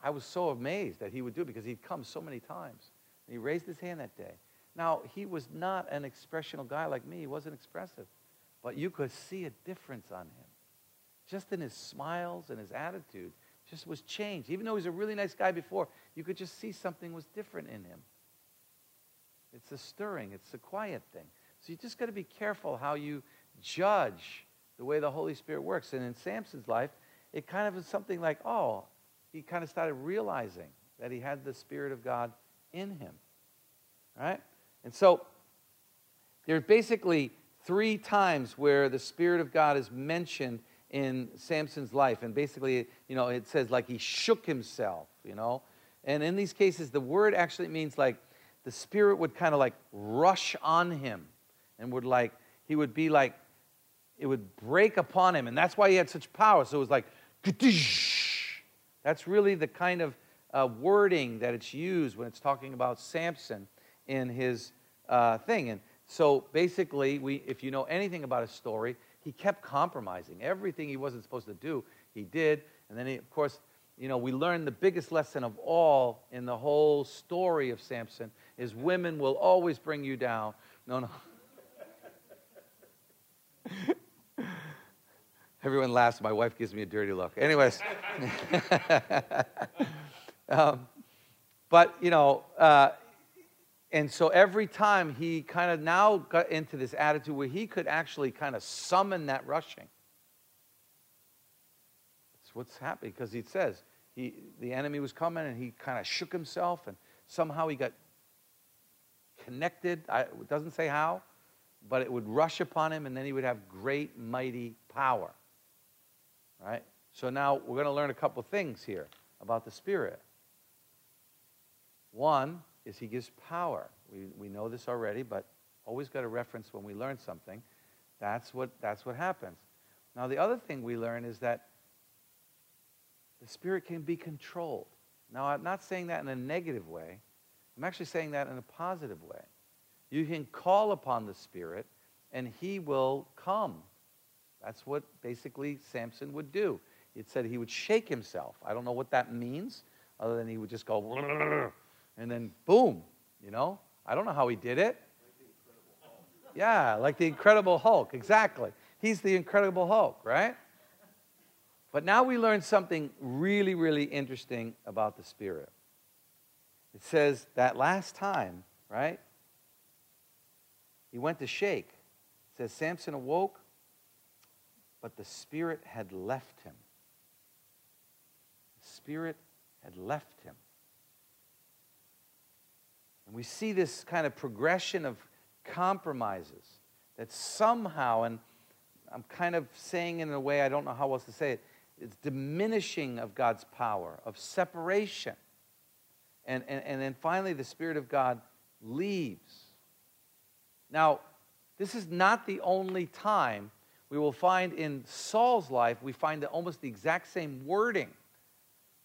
I was so amazed that he would do it because he'd come so many times. And he raised his hand that day. Now, he was not an expressional guy like me. He wasn't expressive. But you could see a difference on him. Just in his smiles and his attitude, just was changed. Even though he was a really nice guy before, you could just see something was different in him. It's a stirring, it's a quiet thing. So you just got to be careful how you judge the way the Holy Spirit works. And in Samson's life, it kind of is something like, oh, he kind of started realizing that he had the Spirit of God in him. Right? And so there's basically three times where the Spirit of God is mentioned in Samson's life. And basically, you know, it says like he shook himself, you know. And in these cases, the word actually means like the Spirit would kind of like rush on him and would like, he would be like, it would break upon him. And that's why he had such power. So it was like, that's really the kind of uh, wording that it's used when it's talking about Samson in his uh, thing. And so basically, we, if you know anything about his story, he kept compromising. Everything he wasn't supposed to do, he did. And then, he, of course, you know, we learn the biggest lesson of all in the whole story of Samson is women will always bring you down. No, no. Everyone laughs. My wife gives me a dirty look. Anyways. um, but, you know, uh, and so every time he kind of now got into this attitude where he could actually kind of summon that rushing. That's what's happening because he says he, the enemy was coming and he kind of shook himself and somehow he got connected. I, it doesn't say how, but it would rush upon him and then he would have great, mighty power. Right? So now we're going to learn a couple things here about the Spirit. One is he gives power. We, we know this already, but always got a reference when we learn something. That's what, that's what happens. Now, the other thing we learn is that the Spirit can be controlled. Now, I'm not saying that in a negative way. I'm actually saying that in a positive way. You can call upon the Spirit, and He will come. That's what basically Samson would do. It said he would shake himself. I don't know what that means, other than he would just go, and then boom, you know? I don't know how he did it. Yeah, like the Incredible Hulk, exactly. He's the Incredible Hulk, right? But now we learn something really, really interesting about the Spirit. It says that last time, right? He went to shake. It says Samson awoke, but the Spirit had left him. The Spirit had left him. And we see this kind of progression of compromises that somehow, and I'm kind of saying in a way I don't know how else to say it, it's diminishing of God's power, of separation. And, and, and then finally, the Spirit of God leaves. Now, this is not the only time we will find in Saul's life, we find almost the exact same wording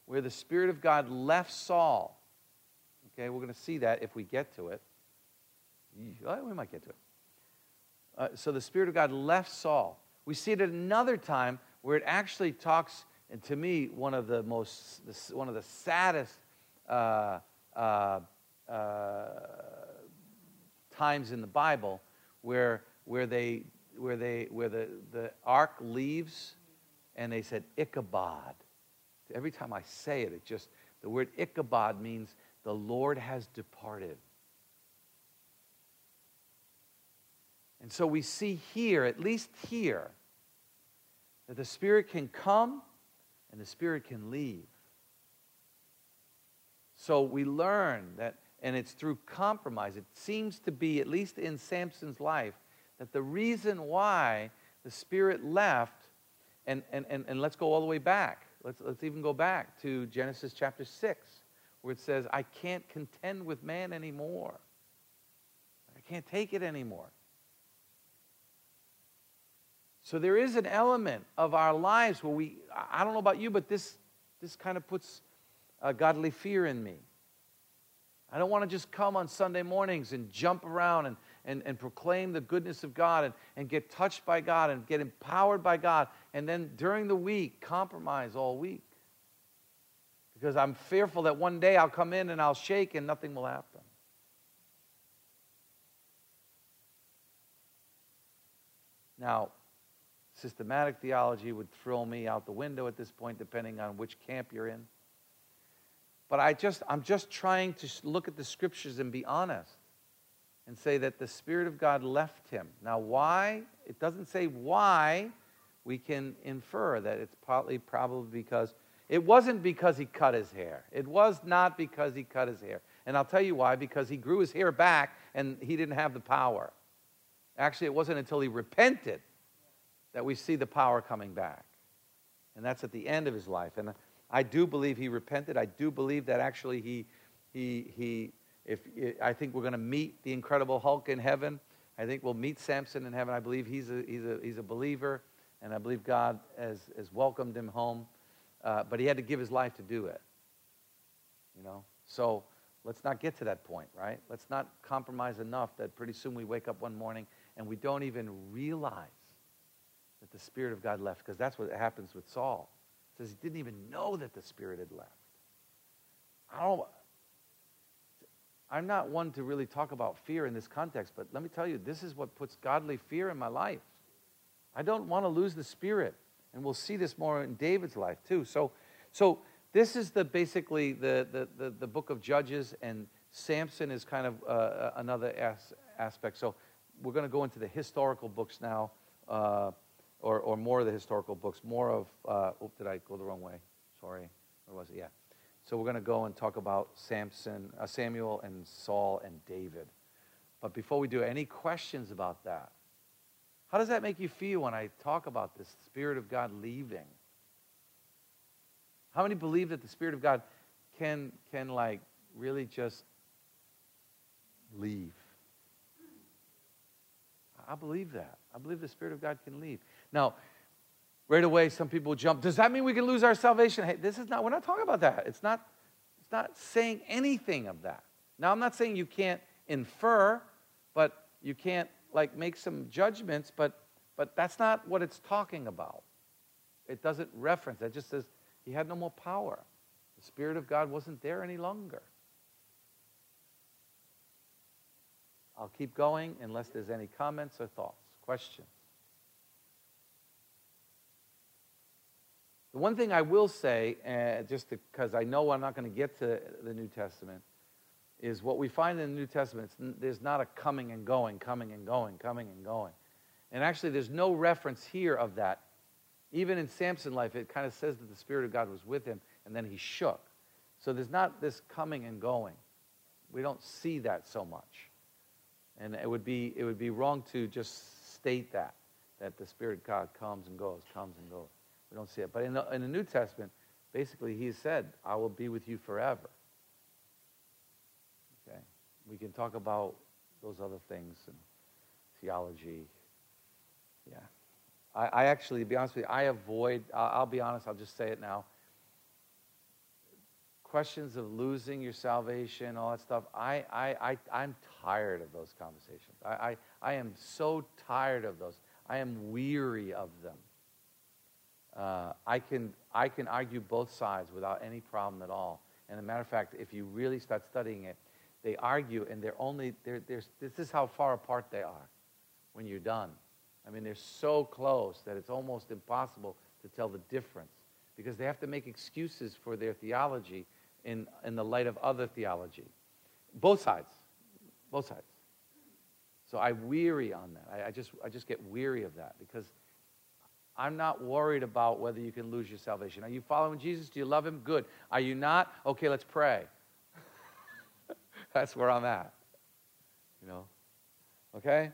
where the Spirit of God left Saul. Okay, we're going to see that if we get to it. We might get to it. Uh, so the Spirit of God left Saul. We see it at another time where it actually talks, and to me, one of the most, one of the saddest uh, uh, uh, times in the Bible, where where they where they where the, the ark leaves, and they said Ichabod. Every time I say it, it just the word Ichabod means the Lord has departed. And so we see here, at least here, that the Spirit can come and the Spirit can leave. So we learn that, and it's through compromise. It seems to be, at least in Samson's life, that the reason why the Spirit left, and, and, and, and let's go all the way back. Let's, let's even go back to Genesis chapter 6, where it says, I can't contend with man anymore. I can't take it anymore. So there is an element of our lives where we, I don't know about you, but this, this kind of puts a godly fear in me. I don't want to just come on Sunday mornings and jump around and, and, and proclaim the goodness of God and, and get touched by God and get empowered by God and then during the week compromise all week. Because I'm fearful that one day I'll come in and I'll shake and nothing will happen. Now, Systematic theology would throw me out the window at this point, depending on which camp you're in. But I just, I'm just trying to look at the scriptures and be honest and say that the Spirit of God left him. Now, why? It doesn't say why. We can infer that it's partly probably because it wasn't because he cut his hair. It was not because he cut his hair. And I'll tell you why because he grew his hair back and he didn't have the power. Actually, it wasn't until he repented that we see the power coming back. And that's at the end of his life. And I do believe he repented. I do believe that actually he, he, he if, I think we're going to meet the incredible Hulk in heaven. I think we'll meet Samson in heaven. I believe he's a, he's a, he's a believer, and I believe God has, has welcomed him home. Uh, but he had to give his life to do it. You know? So let's not get to that point, right? Let's not compromise enough that pretty soon we wake up one morning and we don't even realize that the Spirit of God left, because that's what happens with Saul. Says he didn't even know that the Spirit had left. I don't, I'm not one to really talk about fear in this context, but let me tell you, this is what puts godly fear in my life. I don't want to lose the Spirit. And we'll see this more in David's life too. So, so this is the basically the, the, the, the book of Judges, and Samson is kind of uh, another as, aspect. So we're going to go into the historical books now. Uh, or, or more of the historical books, more of, uh, oh, did I go the wrong way? Sorry. Where was it? Yeah. So we're going to go and talk about Samson, uh, Samuel and Saul and David. But before we do, any questions about that? How does that make you feel when I talk about this Spirit of God leaving? How many believe that the Spirit of God can, can like really just leave. I believe that. I believe the Spirit of God can leave. Now, right away, some people jump. Does that mean we can lose our salvation? Hey, this is not, we're not talking about that. It's not, it's not saying anything of that. Now, I'm not saying you can't infer, but you can't like make some judgments, but but that's not what it's talking about. It doesn't reference. It just says he had no more power. The Spirit of God wasn't there any longer. I'll keep going unless there's any comments or thoughts, questions. The one thing I will say, uh, just because I know I'm not going to get to the New Testament, is what we find in the New Testament. there's not a coming and going, coming and going, coming and going. And actually, there's no reference here of that. Even in Samson's life, it kind of says that the Spirit of God was with him, and then he shook. So there's not this coming and going. We don't see that so much. And it would be, it would be wrong to just state that, that the Spirit of God comes and goes, comes and goes. We don't see it. But in the, in the New Testament, basically, he said, I will be with you forever. We can talk about those other things and theology yeah. I, I actually, to be honest with you, I avoid, I'll, I'll be honest, I'll just say it now. Questions of losing your salvation, all that stuff, I, I, I, I'm tired of those conversations. I, I, I am so tired of those. I am weary of them. Uh, I, can, I can argue both sides without any problem at all. And a matter of fact, if you really start studying it, they argue and they're only, they're, they're, this is how far apart they are when you're done. I mean, they're so close that it's almost impossible to tell the difference because they have to make excuses for their theology in, in the light of other theology. Both sides. Both sides. So I weary on that. I, I, just, I just get weary of that because I'm not worried about whether you can lose your salvation. Are you following Jesus? Do you love him? Good. Are you not? Okay, let's pray. That's where I'm at. You know? Okay?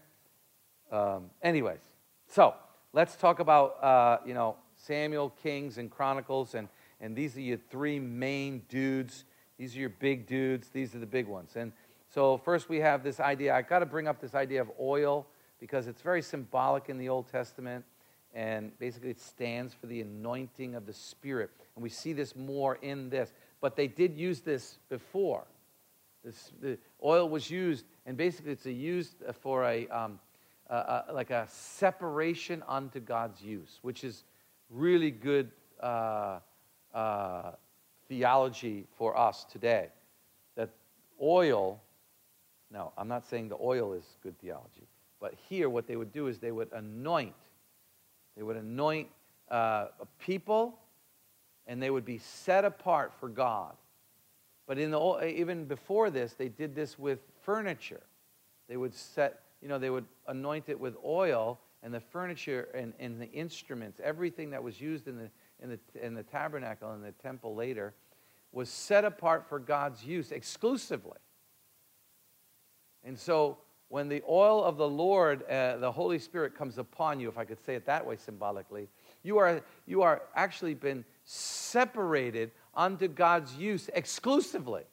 Um, anyways, so let's talk about, uh, you know, Samuel, Kings, and Chronicles. And, and these are your three main dudes. These are your big dudes. These are the big ones. And so first we have this idea. I got to bring up this idea of oil because it's very symbolic in the Old Testament. And basically it stands for the anointing of the Spirit. And we see this more in this. But they did use this before. This, the oil was used, and basically it's a used for a, um, uh, like a separation unto God's use, which is really good uh, uh, theology for us today. That oil, now, I'm not saying the oil is good theology, but here what they would do is they would anoint. They would anoint uh, people and they would be set apart for God. But in the, even before this, they did this with furniture. They would set you know, they would anoint it with oil, and the furniture and, and the instruments, everything that was used in the, in, the, in the tabernacle and the temple later, was set apart for God's use exclusively. And so when the oil of the Lord, uh, the Holy Spirit, comes upon you, if I could say it that way symbolically, you are, you are actually been separated unto God's use exclusively.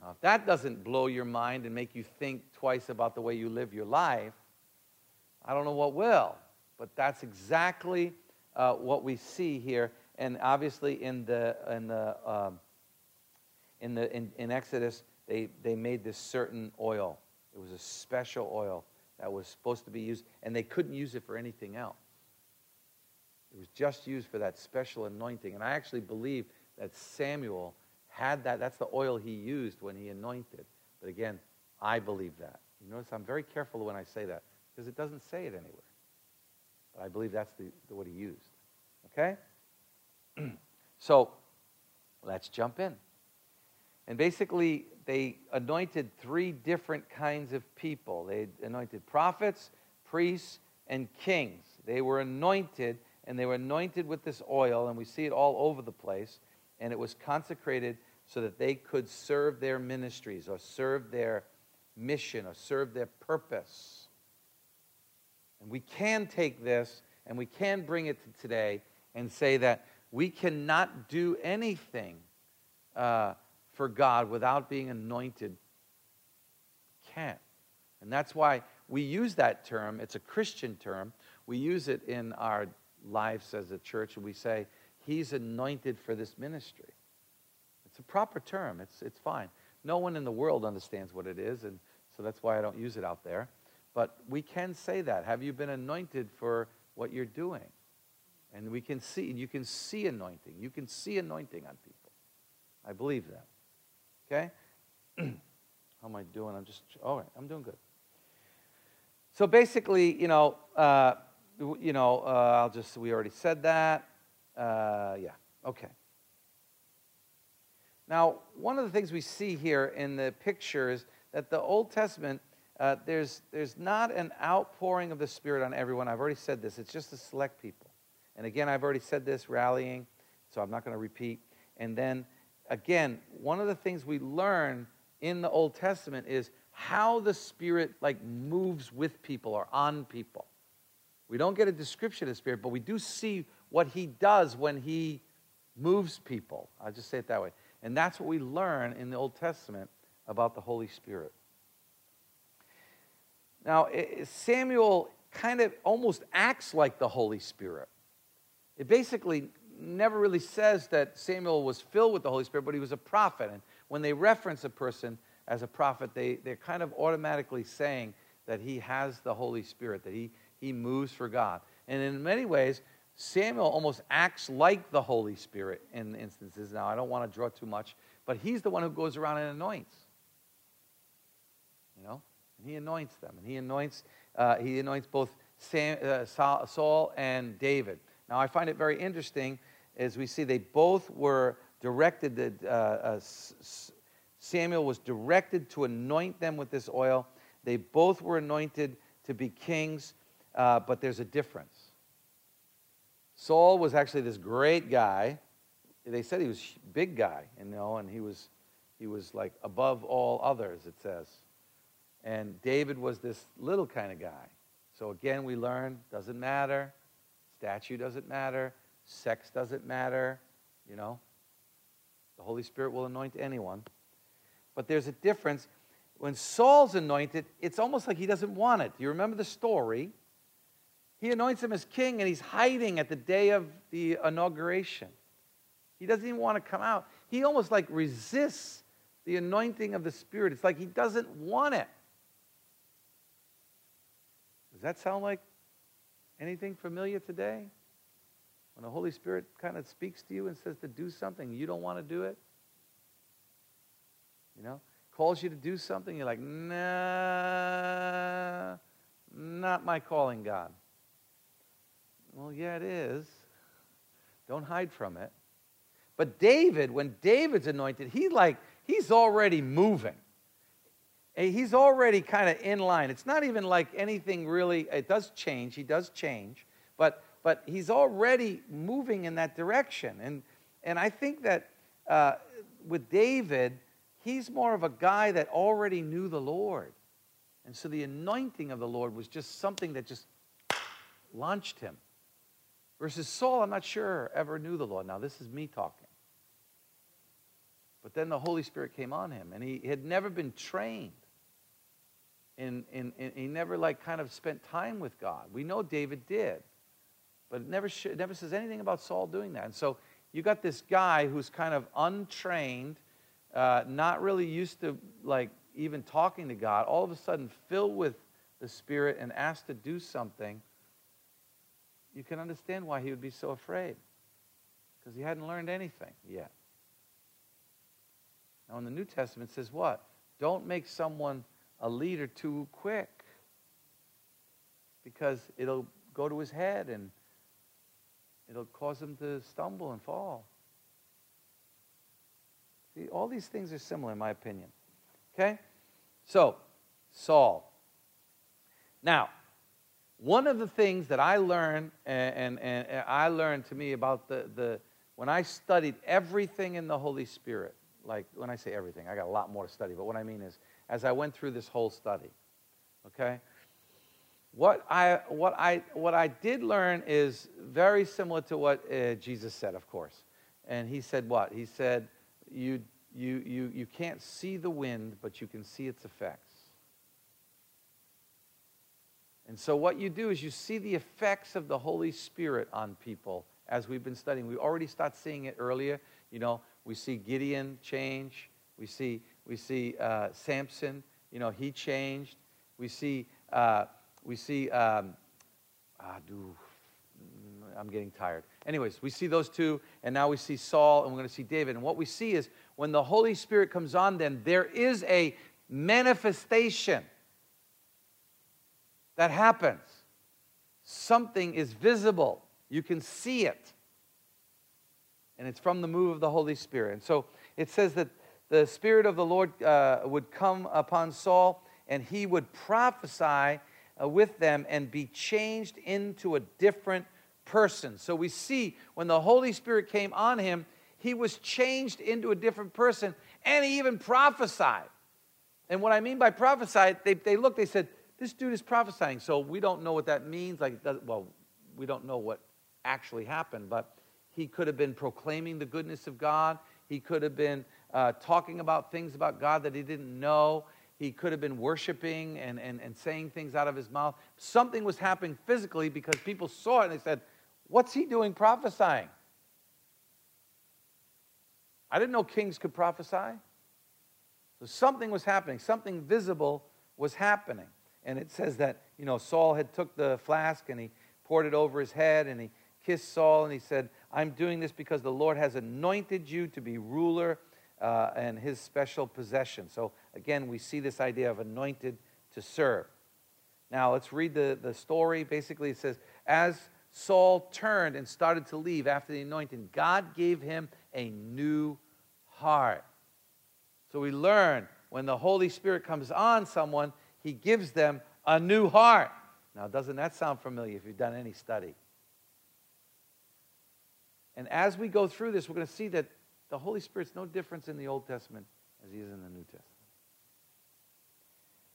Now, if that doesn't blow your mind and make you think twice about the way you live your life, I don't know what will. But that's exactly uh, what we see here. And obviously, in the, in the, um, in, the in, in Exodus, they, they made this certain oil. It was a special oil that was supposed to be used, and they couldn't use it for anything else. It was just used for that special anointing. And I actually believe that Samuel had that. That's the oil he used when he anointed. But again, I believe that. You notice I'm very careful when I say that because it doesn't say it anywhere. But I believe that's the, the what he used. Okay? so let's jump in. And basically, they anointed three different kinds of people. They anointed prophets, priests, and kings. They were anointed, and they were anointed with this oil, and we see it all over the place. And it was consecrated so that they could serve their ministries or serve their mission or serve their purpose. And we can take this and we can bring it to today and say that We cannot do anything uh, for God without being anointed. Can't. And that's why we use that term. It's a Christian term. We use it in our lives as a church, and we say, He's anointed for this ministry. It's a proper term, it's, it's fine. No one in the world understands what it is, and so that's why I don't use it out there. But we can say that. Have you been anointed for what you're doing? And we can see, you can see anointing. You can see anointing on people. I believe that. Okay? How am I doing? I'm just, all right, I'm doing good. So basically, you know, uh, you know, uh, I'll just, we already said that. Uh, yeah, okay. Now, one of the things we see here in the picture is that the Old Testament, uh, there's, there's not an outpouring of the Spirit on everyone. I've already said this. It's just to select people. And again, I've already said this, rallying, so I'm not going to repeat. And then, again, one of the things we learn in the Old Testament is how the Spirit like moves with people or on people. We don't get a description of the Spirit, but we do see what He does when He moves people. I'll just say it that way. And that's what we learn in the Old Testament about the Holy Spirit. Now, Samuel kind of almost acts like the Holy Spirit. It basically never really says that Samuel was filled with the Holy Spirit, but he was a prophet. And when they reference a person as a prophet, they, they're kind of automatically saying that he has the Holy Spirit, that he, he moves for God. And in many ways, Samuel almost acts like the Holy Spirit in instances. Now, I don't want to draw too much, but he's the one who goes around and anoints. You know? And he anoints them. And he anoints, uh, he anoints both Sam, uh, Saul and David. Now, I find it very interesting as we see they both were directed, that, uh, uh Samuel was directed to anoint them with this oil. They both were anointed to be kings, uh, but there's a difference. Saul was actually this great guy. They said he was big guy, you know, and he was, he was like above all others, it says. And David was this little kind of guy. So again, we learn doesn't matter. Statue doesn't matter. Sex doesn't matter. You know, the Holy Spirit will anoint anyone. But there's a difference. When Saul's anointed, it's almost like he doesn't want it. You remember the story? He anoints him as king and he's hiding at the day of the inauguration. He doesn't even want to come out. He almost like resists the anointing of the Spirit. It's like he doesn't want it. Does that sound like Anything familiar today? When the Holy Spirit kind of speaks to you and says to do something, you don't want to do it? You know? Calls you to do something, you're like, nah, not my calling, God. Well, yeah, it is. Don't hide from it. But David, when David's anointed, he like he's already moving he's already kind of in line. It's not even like anything really, it does change, he does change, but, but he's already moving in that direction. And, and I think that uh, with David, he's more of a guy that already knew the Lord. And so the anointing of the Lord was just something that just launched him. Versus Saul, I'm not sure, ever knew the Lord. Now, this is me talking. But then the Holy Spirit came on him, and he had never been trained and, and, he never like kind of spent time with God. We know David did, but it never, it never says anything about Saul doing that. And so you got this guy who's kind of untrained, uh, not really used to like even talking to God, all of a sudden filled with the Spirit and asked to do something. You can understand why he would be so afraid because he hadn't learned anything yet. Now, in the New Testament, says what? Don't make someone a leader too quick because it'll go to his head and it'll cause him to stumble and fall. See, all these things are similar, in my opinion. Okay? So, Saul. Now, one of the things that I learned, and, and, and I learned to me about the, the, when I studied everything in the Holy Spirit, like when I say everything, I got a lot more to study, but what I mean is as I went through this whole study. Okay? what I, what, I, what I did learn is very similar to what uh, Jesus said, of course. And he said what? He said, you, you, you, you can't see the wind, but you can see its effects. And so, what you do is you see the effects of the Holy Spirit on people as we've been studying. We already start seeing it earlier. You know, we see Gideon change. We see, we see uh, Samson, you know, he changed. We see, uh, we see, um, ah, do, I'm getting tired. Anyways, we see those two, and now we see Saul, and we're going to see David. And what we see is when the Holy Spirit comes on them, there is a manifestation that happens. Something is visible, you can see it. And it's from the move of the Holy Spirit. And so it says that the Spirit of the Lord uh, would come upon Saul, and he would prophesy uh, with them and be changed into a different person. So we see when the Holy Spirit came on him, he was changed into a different person, and he even prophesied. And what I mean by prophesied, they, they looked, they said, This dude is prophesying. So we don't know what that means. Like, well, we don't know what actually happened, but he could have been proclaiming the goodness of God. He could have been uh, talking about things about God that he didn't know. He could have been worshiping and, and, and saying things out of his mouth. Something was happening physically because people saw it and they said, What's he doing prophesying? I didn't know kings could prophesy. So something was happening, something visible was happening. And it says that, you know, Saul had took the flask and he poured it over his head and he kissed Saul and he said, I'm doing this because the Lord has anointed you to be ruler uh, and his special possession. So again, we see this idea of anointed to serve. Now let's read the, the story. Basically, it says, As Saul turned and started to leave after the anointing, God gave him a new heart. So we learn when the Holy Spirit comes on someone, he gives them a new heart. Now, doesn't that sound familiar if you've done any study? And as we go through this, we're going to see that the Holy Spirit's no difference in the Old Testament as he is in the New Testament.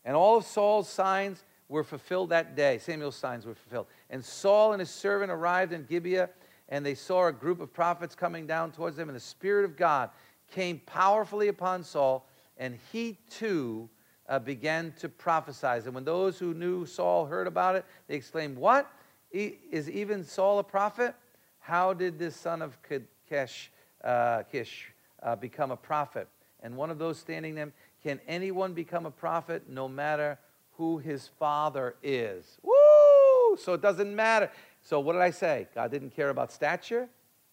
And all of Saul's signs were fulfilled that day. Samuel's signs were fulfilled. And Saul and his servant arrived in Gibeah, and they saw a group of prophets coming down towards them, and the Spirit of God came powerfully upon Saul, and he too uh, began to prophesy. And when those who knew Saul heard about it, they exclaimed, What? Is even Saul a prophet? How did this son of Kish, uh, Kish uh, become a prophet? And one of those standing them, Can anyone become a prophet no matter who his father is? Woo! So it doesn't matter. So what did I say? God didn't care about stature.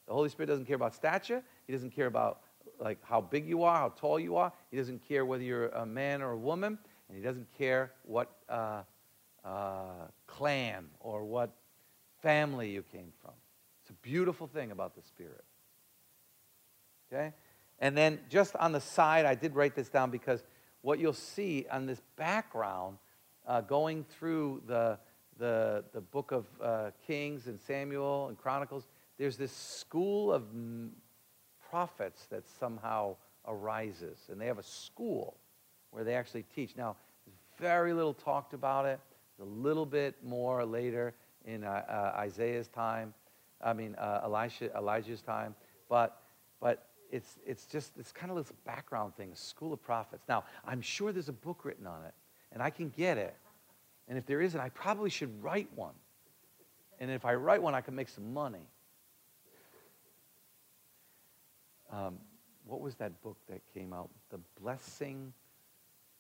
The Holy Spirit doesn't care about stature. He doesn't care about like how big you are, how tall you are. He doesn't care whether you're a man or a woman, and he doesn't care what uh, uh, clan or what family you came from. It's a beautiful thing about the Spirit. Okay? And then just on the side, I did write this down because what you'll see on this background, uh, going through the, the, the book of uh, Kings and Samuel and Chronicles, there's this school of prophets that somehow arises. And they have a school where they actually teach. Now, very little talked about it. A little bit more later in uh, uh, Isaiah's time. I mean, uh, Elisha, Elijah's time. But, but it's, it's just, it's kind of this background thing, school of prophets. Now, I'm sure there's a book written on it, and I can get it. And if there isn't, I probably should write one. And if I write one, I can make some money. Um, what was that book that came out? The Blessing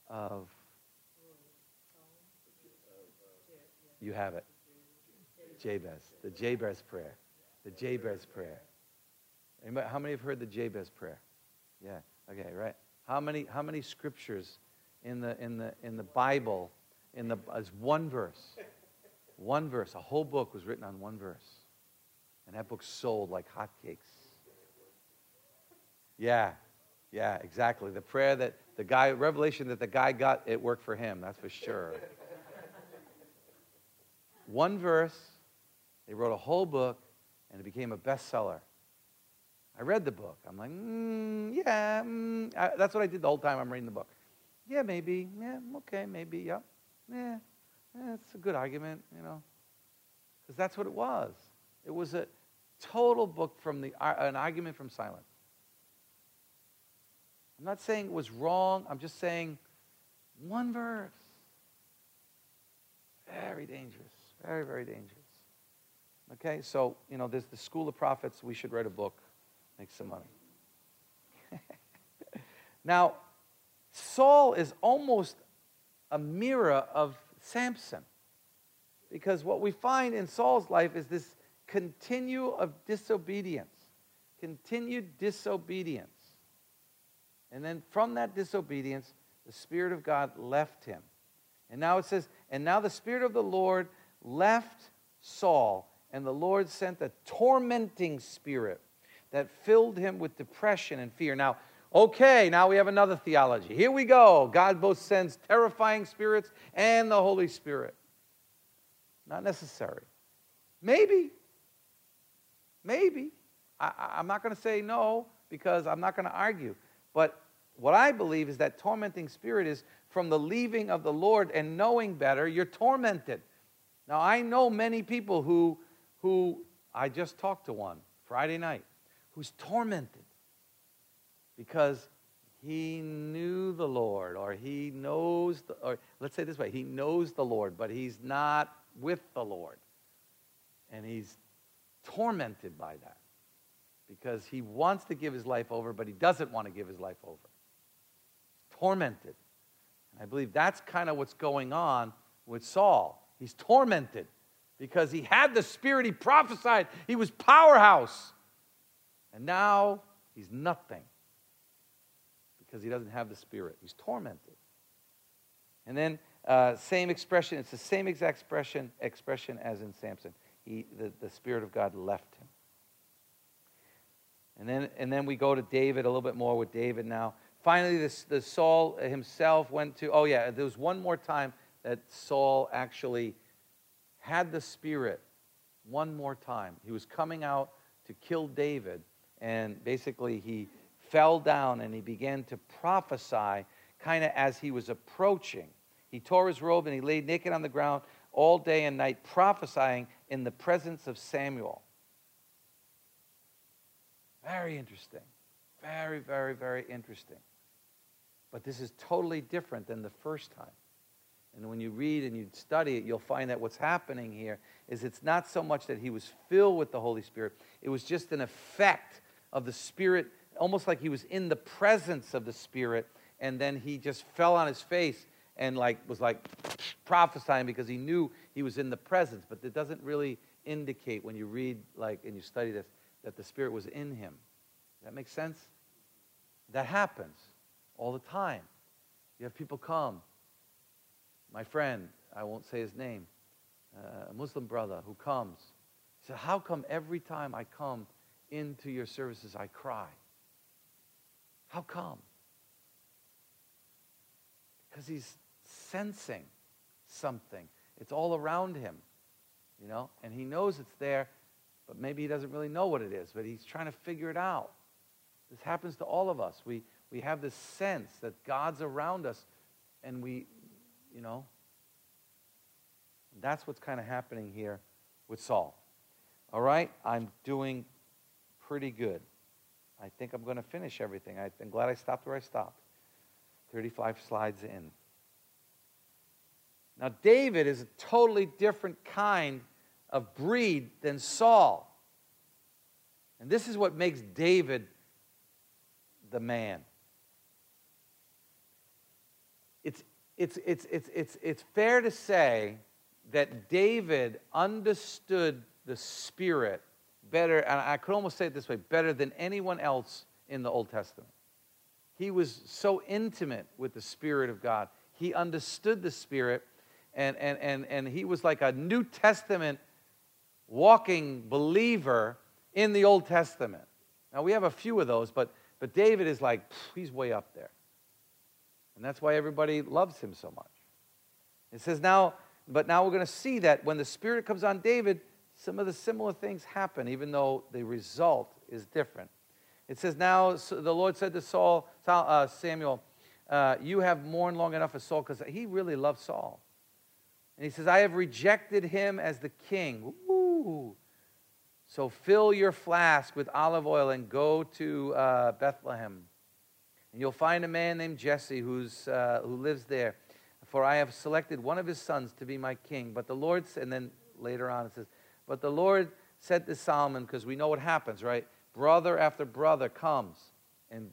of. You have it. Jabez. The Jabez prayer. The Jabez prayer. Anybody, how many have heard the Jabez prayer? Yeah. Okay. Right. How many? How many scriptures in the in the in the Bible in the as one verse? One verse. A whole book was written on one verse, and that book sold like hotcakes. Yeah, yeah, exactly. The prayer that the guy, revelation that the guy got, it worked for him, that's for sure. One verse, they wrote a whole book, and it became a bestseller. I read the book. I'm like, mm, yeah, mm. I, that's what I did the whole time I'm reading the book. Yeah, maybe. Yeah, okay, maybe. Yeah, yeah. Eh, it's a good argument, you know, because that's what it was. It was a total book from the an argument from silence. I'm not saying it was wrong. I'm just saying one verse. Very dangerous. Very, very dangerous. Okay, so, you know, there's the School of Prophets. We should write a book, make some money. now, Saul is almost a mirror of Samson. Because what we find in Saul's life is this continue of disobedience, continued disobedience. And then from that disobedience, the Spirit of God left him. And now it says, and now the Spirit of the Lord left Saul, and the Lord sent a tormenting spirit that filled him with depression and fear. Now, okay, now we have another theology. Here we go. God both sends terrifying spirits and the Holy Spirit. Not necessary. Maybe. Maybe. I, am not going to say no because I'm not going to argue. But what I believe is that tormenting spirit is from the leaving of the Lord and knowing better, you're tormented. Now, I know many people who, who I just talked to one Friday night who's tormented because he knew the Lord, or he knows, the, or let's say this way, he knows the Lord, but he's not with the Lord. And he's tormented by that because he wants to give his life over, but he doesn't want to give his life over. Tormented. And I believe that's kind of what's going on with Saul. He's tormented because he had the spirit, he prophesied, he was powerhouse. And now he's nothing because he doesn't have the spirit. He's tormented. And then uh, same expression, it's the same exact expression, expression as in Samson. He, the, the Spirit of God left him. And then, and then we go to David a little bit more with David now. Finally, this, the Saul himself went to, oh yeah, there was one more time that Saul actually had the Spirit one more time. He was coming out to kill David, and basically he fell down and he began to prophesy kind of as he was approaching. He tore his robe and he lay naked on the ground all day and night, prophesying in the presence of Samuel. Very interesting. Very, very, very interesting. But this is totally different than the first time. And when you read and you study it, you'll find that what's happening here is it's not so much that he was filled with the Holy Spirit, it was just an effect of the Spirit, almost like he was in the presence of the Spirit, and then he just fell on his face and like was like prophesying because he knew he was in the presence but it doesn't really indicate when you read like and you study this that the spirit was in him. That makes sense? That happens all the time. You have people come. My friend i won't say his name uh, a muslim brother who comes. He said how come every time i come into your services i cry? How come? Because he's sensing something. It's all around him, you know, and he knows it's there, but maybe he doesn't really know what it is, but he's trying to figure it out. This happens to all of us. We, we have this sense that God's around us, and we, you know, that's what's kind of happening here with Saul. All right, I'm doing pretty good. I think I'm going to finish everything. I'm glad I stopped where I stopped. 35 slides in. Now, David is a totally different kind of breed than Saul. And this is what makes David the man. It's, it's, it's, it's, it's, it's fair to say that David understood the Spirit better, and I could almost say it this way better than anyone else in the Old Testament. He was so intimate with the Spirit of God. He understood the Spirit, and, and, and, and he was like a New Testament walking believer in the Old Testament. Now, we have a few of those, but, but David is like, he's way up there. And that's why everybody loves him so much. It says now, but now we're going to see that when the Spirit comes on David, some of the similar things happen, even though the result is different. It says, Now the Lord said to Saul, uh, Samuel, uh, You have mourned long enough for Saul, because he really loved Saul. And he says, I have rejected him as the king. Ooh. So fill your flask with olive oil and go to uh, Bethlehem. And you'll find a man named Jesse who's, uh, who lives there. For I have selected one of his sons to be my king. But the Lord, and then later on it says, But the Lord said to Solomon, because we know what happens, right? Brother after brother comes. And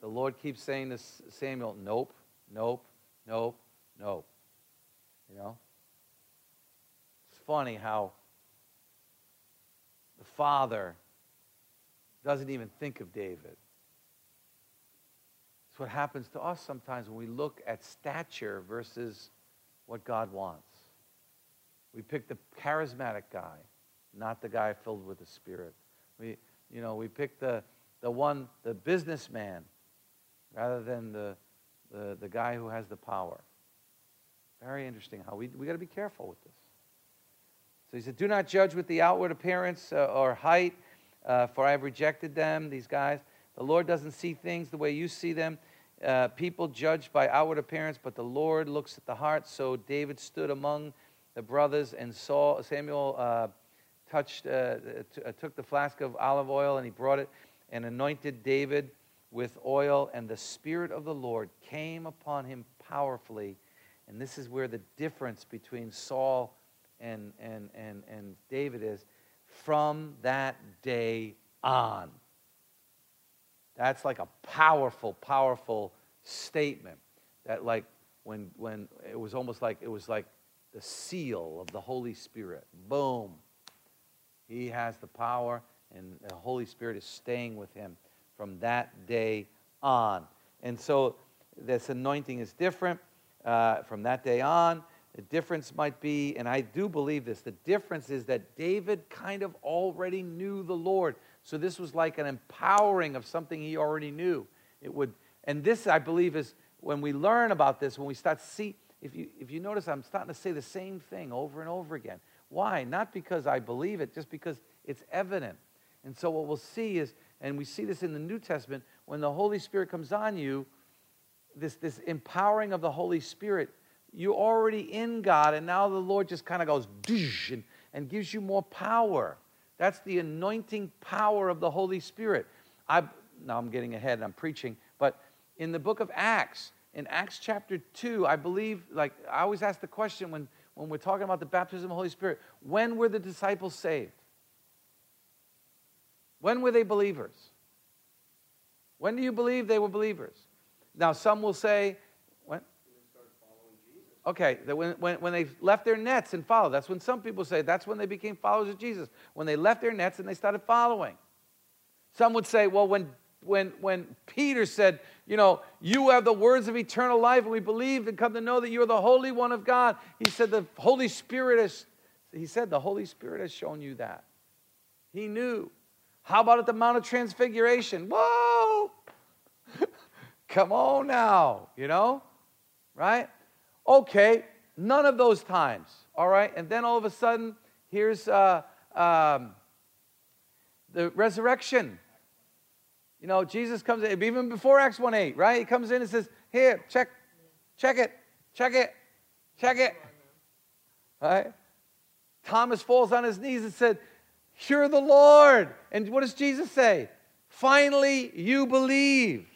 the Lord keeps saying to Samuel, Nope, nope, nope, nope. You know? It's funny how the father doesn't even think of David. It's what happens to us sometimes when we look at stature versus what God wants. We pick the charismatic guy, not the guy filled with the Spirit. We, you know, we pick the, the one, the businessman, rather than the, the, the guy who has the power. Very interesting how we, we got to be careful with this. So he said, Do not judge with the outward appearance uh, or height, uh, for I have rejected them, these guys. The Lord doesn't see things the way you see them. Uh, people judge by outward appearance, but the Lord looks at the heart. So David stood among the brothers and saw Samuel uh, touched, uh, t- uh, took the flask of olive oil and he brought it and anointed David with oil, and the Spirit of the Lord came upon him powerfully. And this is where the difference between Saul and, and, and, and David is from that day on. That's like a powerful, powerful statement. That like when when it was almost like it was like the seal of the Holy Spirit. Boom. He has the power, and the Holy Spirit is staying with him from that day on. And so this anointing is different uh, from that day on. The difference might be, and I do believe this, the difference is that David kind of already knew the Lord. So this was like an empowering of something he already knew. It would, and this I believe is when we learn about this, when we start see, if you if you notice, I'm starting to say the same thing over and over again. Why? Not because I believe it, just because it's evident. And so what we'll see is, and we see this in the New Testament, when the Holy Spirit comes on you, this, this empowering of the Holy Spirit, you're already in God, and now the Lord just kind of goes and, and gives you more power. That's the anointing power of the Holy Spirit. I now I'm getting ahead and I'm preaching, but in the book of Acts, in Acts chapter 2, I believe, like I always ask the question when, when we're talking about the baptism of the Holy Spirit, when were the disciples saved? When were they believers? When do you believe they were believers? Now, some will say, Okay, when, when, when they left their nets and followed. That's when some people say that's when they became followers of Jesus. When they left their nets and they started following. Some would say, well, when, when, when Peter said, you know, you have the words of eternal life, and we believe and come to know that you're the Holy One of God, he said, the Holy Spirit has, he said, the Holy Spirit has shown you that. He knew. How about at the Mount of Transfiguration? Whoa! Come on now, you know? Right? Okay, none of those times, all right? And then all of a sudden, here's uh, um, the resurrection. You know, Jesus comes in, even before Acts 1 8, right? He comes in and says, Here, check, check it, check it, check it. Right? Thomas falls on his knees and said, You're the Lord. And what does Jesus say? Finally, you believe.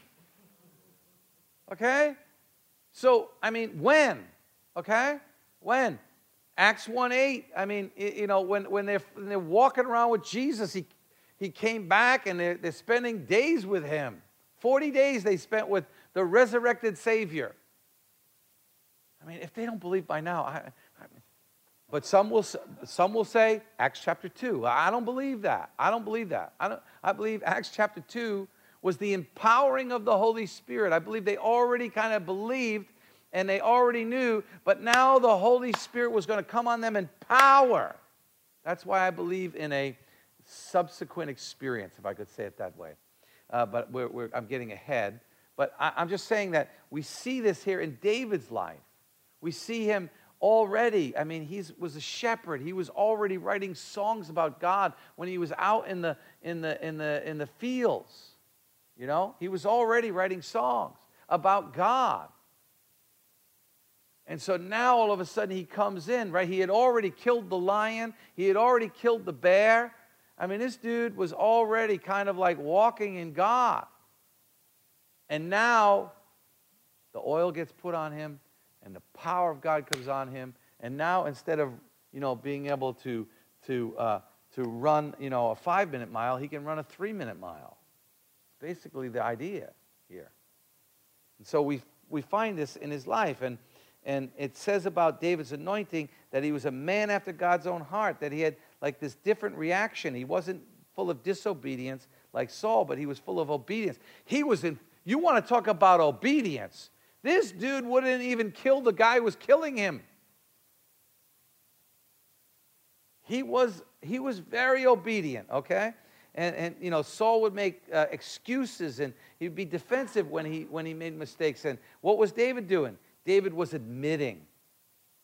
Okay? So, I mean, when? Okay? When? Acts 1 8. I mean, you know, when, when, they're, when they're walking around with Jesus, he, he came back and they're, they're spending days with him. 40 days they spent with the resurrected Savior. I mean, if they don't believe by now, I, I but some will, some will say Acts chapter 2. I don't believe that. I don't believe that. I, don't, I believe Acts chapter 2 was the empowering of the Holy Spirit. I believe they already kind of believed and they already knew, but now the Holy Spirit was going to come on them in power. That's why I believe in a subsequent experience, if I could say it that way. Uh, but we're, we're, I'm getting ahead. But I, I'm just saying that we see this here in David's life. We see him already. I mean, he was a shepherd. He was already writing songs about God when he was out in the, in the, in the, in the fields. You know, he was already writing songs about God. And so now all of a sudden he comes in, right? He had already killed the lion, he had already killed the bear. I mean, this dude was already kind of like walking in God. And now the oil gets put on him and the power of God comes on him. And now instead of, you know, being able to, to, uh, to run, you know, a five minute mile, he can run a three minute mile. Basically the idea here. And so we, we find this in his life. And, and it says about David's anointing that he was a man after God's own heart, that he had like this different reaction. He wasn't full of disobedience like Saul, but he was full of obedience. He was in, you want to talk about obedience. This dude wouldn't even kill the guy who was killing him. He was, he was very obedient, okay? And, and you know, Saul would make uh, excuses and he'd be defensive when he, when he made mistakes. And what was David doing? David was admitting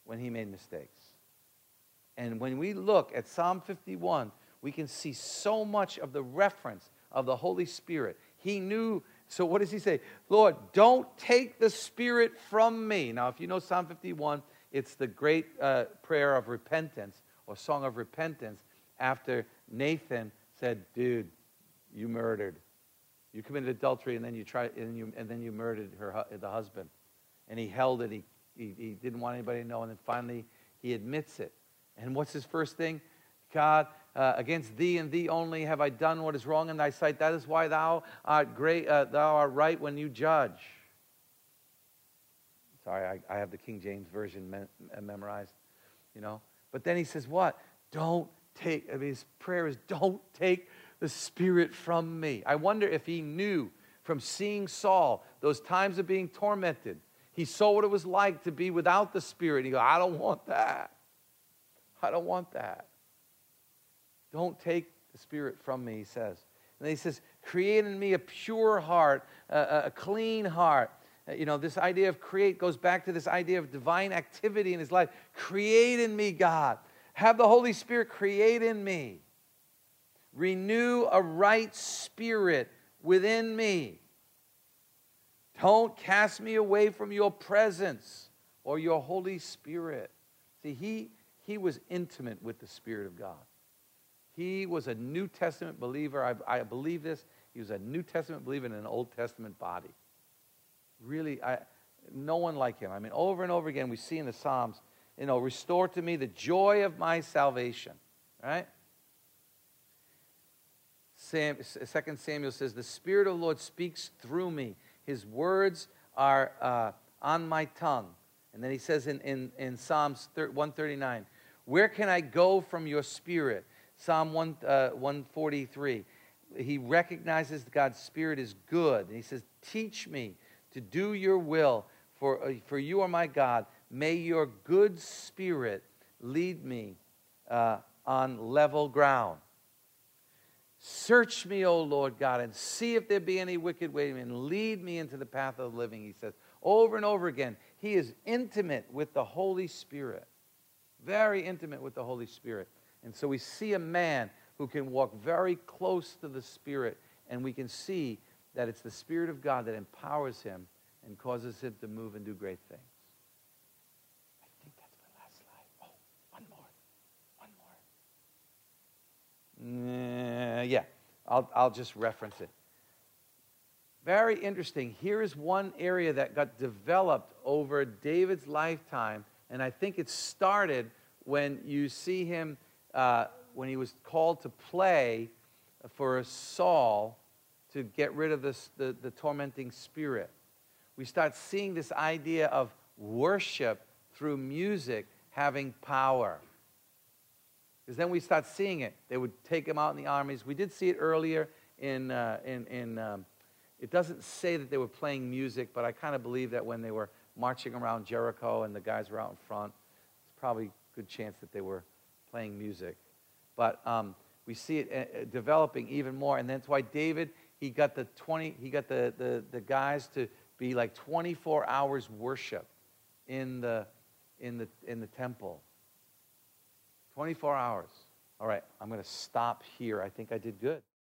when he made mistakes. And when we look at Psalm 51, we can see so much of the reference of the Holy Spirit. He knew, so what does he say? Lord, don't take the Spirit from me. Now, if you know Psalm 51, it's the great uh, prayer of repentance or song of repentance after Nathan said, Dude, you murdered. You committed adultery and then you, tried, and you, and then you murdered her, the husband and he held it. He, he, he didn't want anybody to know. And then finally, he admits it. And what's his first thing? God, uh, against thee and thee only have I done what is wrong in thy sight. That is why thou art great, uh, thou art right when you judge. Sorry, I, I have the King James version me- memorized, you know. But then he says, "What? Don't take." I mean, his prayer is, "Don't take the Spirit from me." I wonder if he knew from seeing Saul those times of being tormented he saw what it was like to be without the Spirit. He go, I don't want that. I don't want that. Don't take the Spirit from me, he says. And he says, create in me a pure heart, a, a clean heart. Uh, you know, this idea of create goes back to this idea of divine activity in his life. Create in me, God. Have the Holy Spirit create in me. Renew a right spirit within me. Don't cast me away from your presence or your Holy Spirit. See, he, he was intimate with the Spirit of God. He was a New Testament believer. I, I believe this. He was a New Testament believer in an Old Testament body. Really, I, no one like him. I mean, over and over again, we see in the Psalms, you know, restore to me the joy of my salvation. Right? Sam, 2 Samuel says, The Spirit of the Lord speaks through me. His words are uh, on my tongue. And then he says in, in, in Psalms 139, Where can I go from your spirit? Psalm 1, uh, 143. He recognizes God's spirit is good. And he says, Teach me to do your will, for, uh, for you are my God. May your good spirit lead me uh, on level ground. Search me, O Lord God, and see if there be any wicked way, and lead me into the path of the living, he says. Over and over again, he is intimate with the Holy Spirit. Very intimate with the Holy Spirit. And so we see a man who can walk very close to the Spirit, and we can see that it's the Spirit of God that empowers him and causes him to move and do great things. Uh, yeah, I'll, I'll just reference it. Very interesting. Here is one area that got developed over David's lifetime, and I think it started when you see him, uh, when he was called to play for Saul to get rid of this, the, the tormenting spirit. We start seeing this idea of worship through music having power. Because then we start seeing it. They would take them out in the armies. We did see it earlier in, uh, in, in um, it doesn't say that they were playing music, but I kind of believe that when they were marching around Jericho and the guys were out in front, it's probably a good chance that they were playing music. But um, we see it uh, uh developing even more. And that's why David, he got the 20, he got the, the, the guys to be like 24 hours worship in the, in the, in the temple. 24 hours. All right, I'm going to stop here. I think I did good.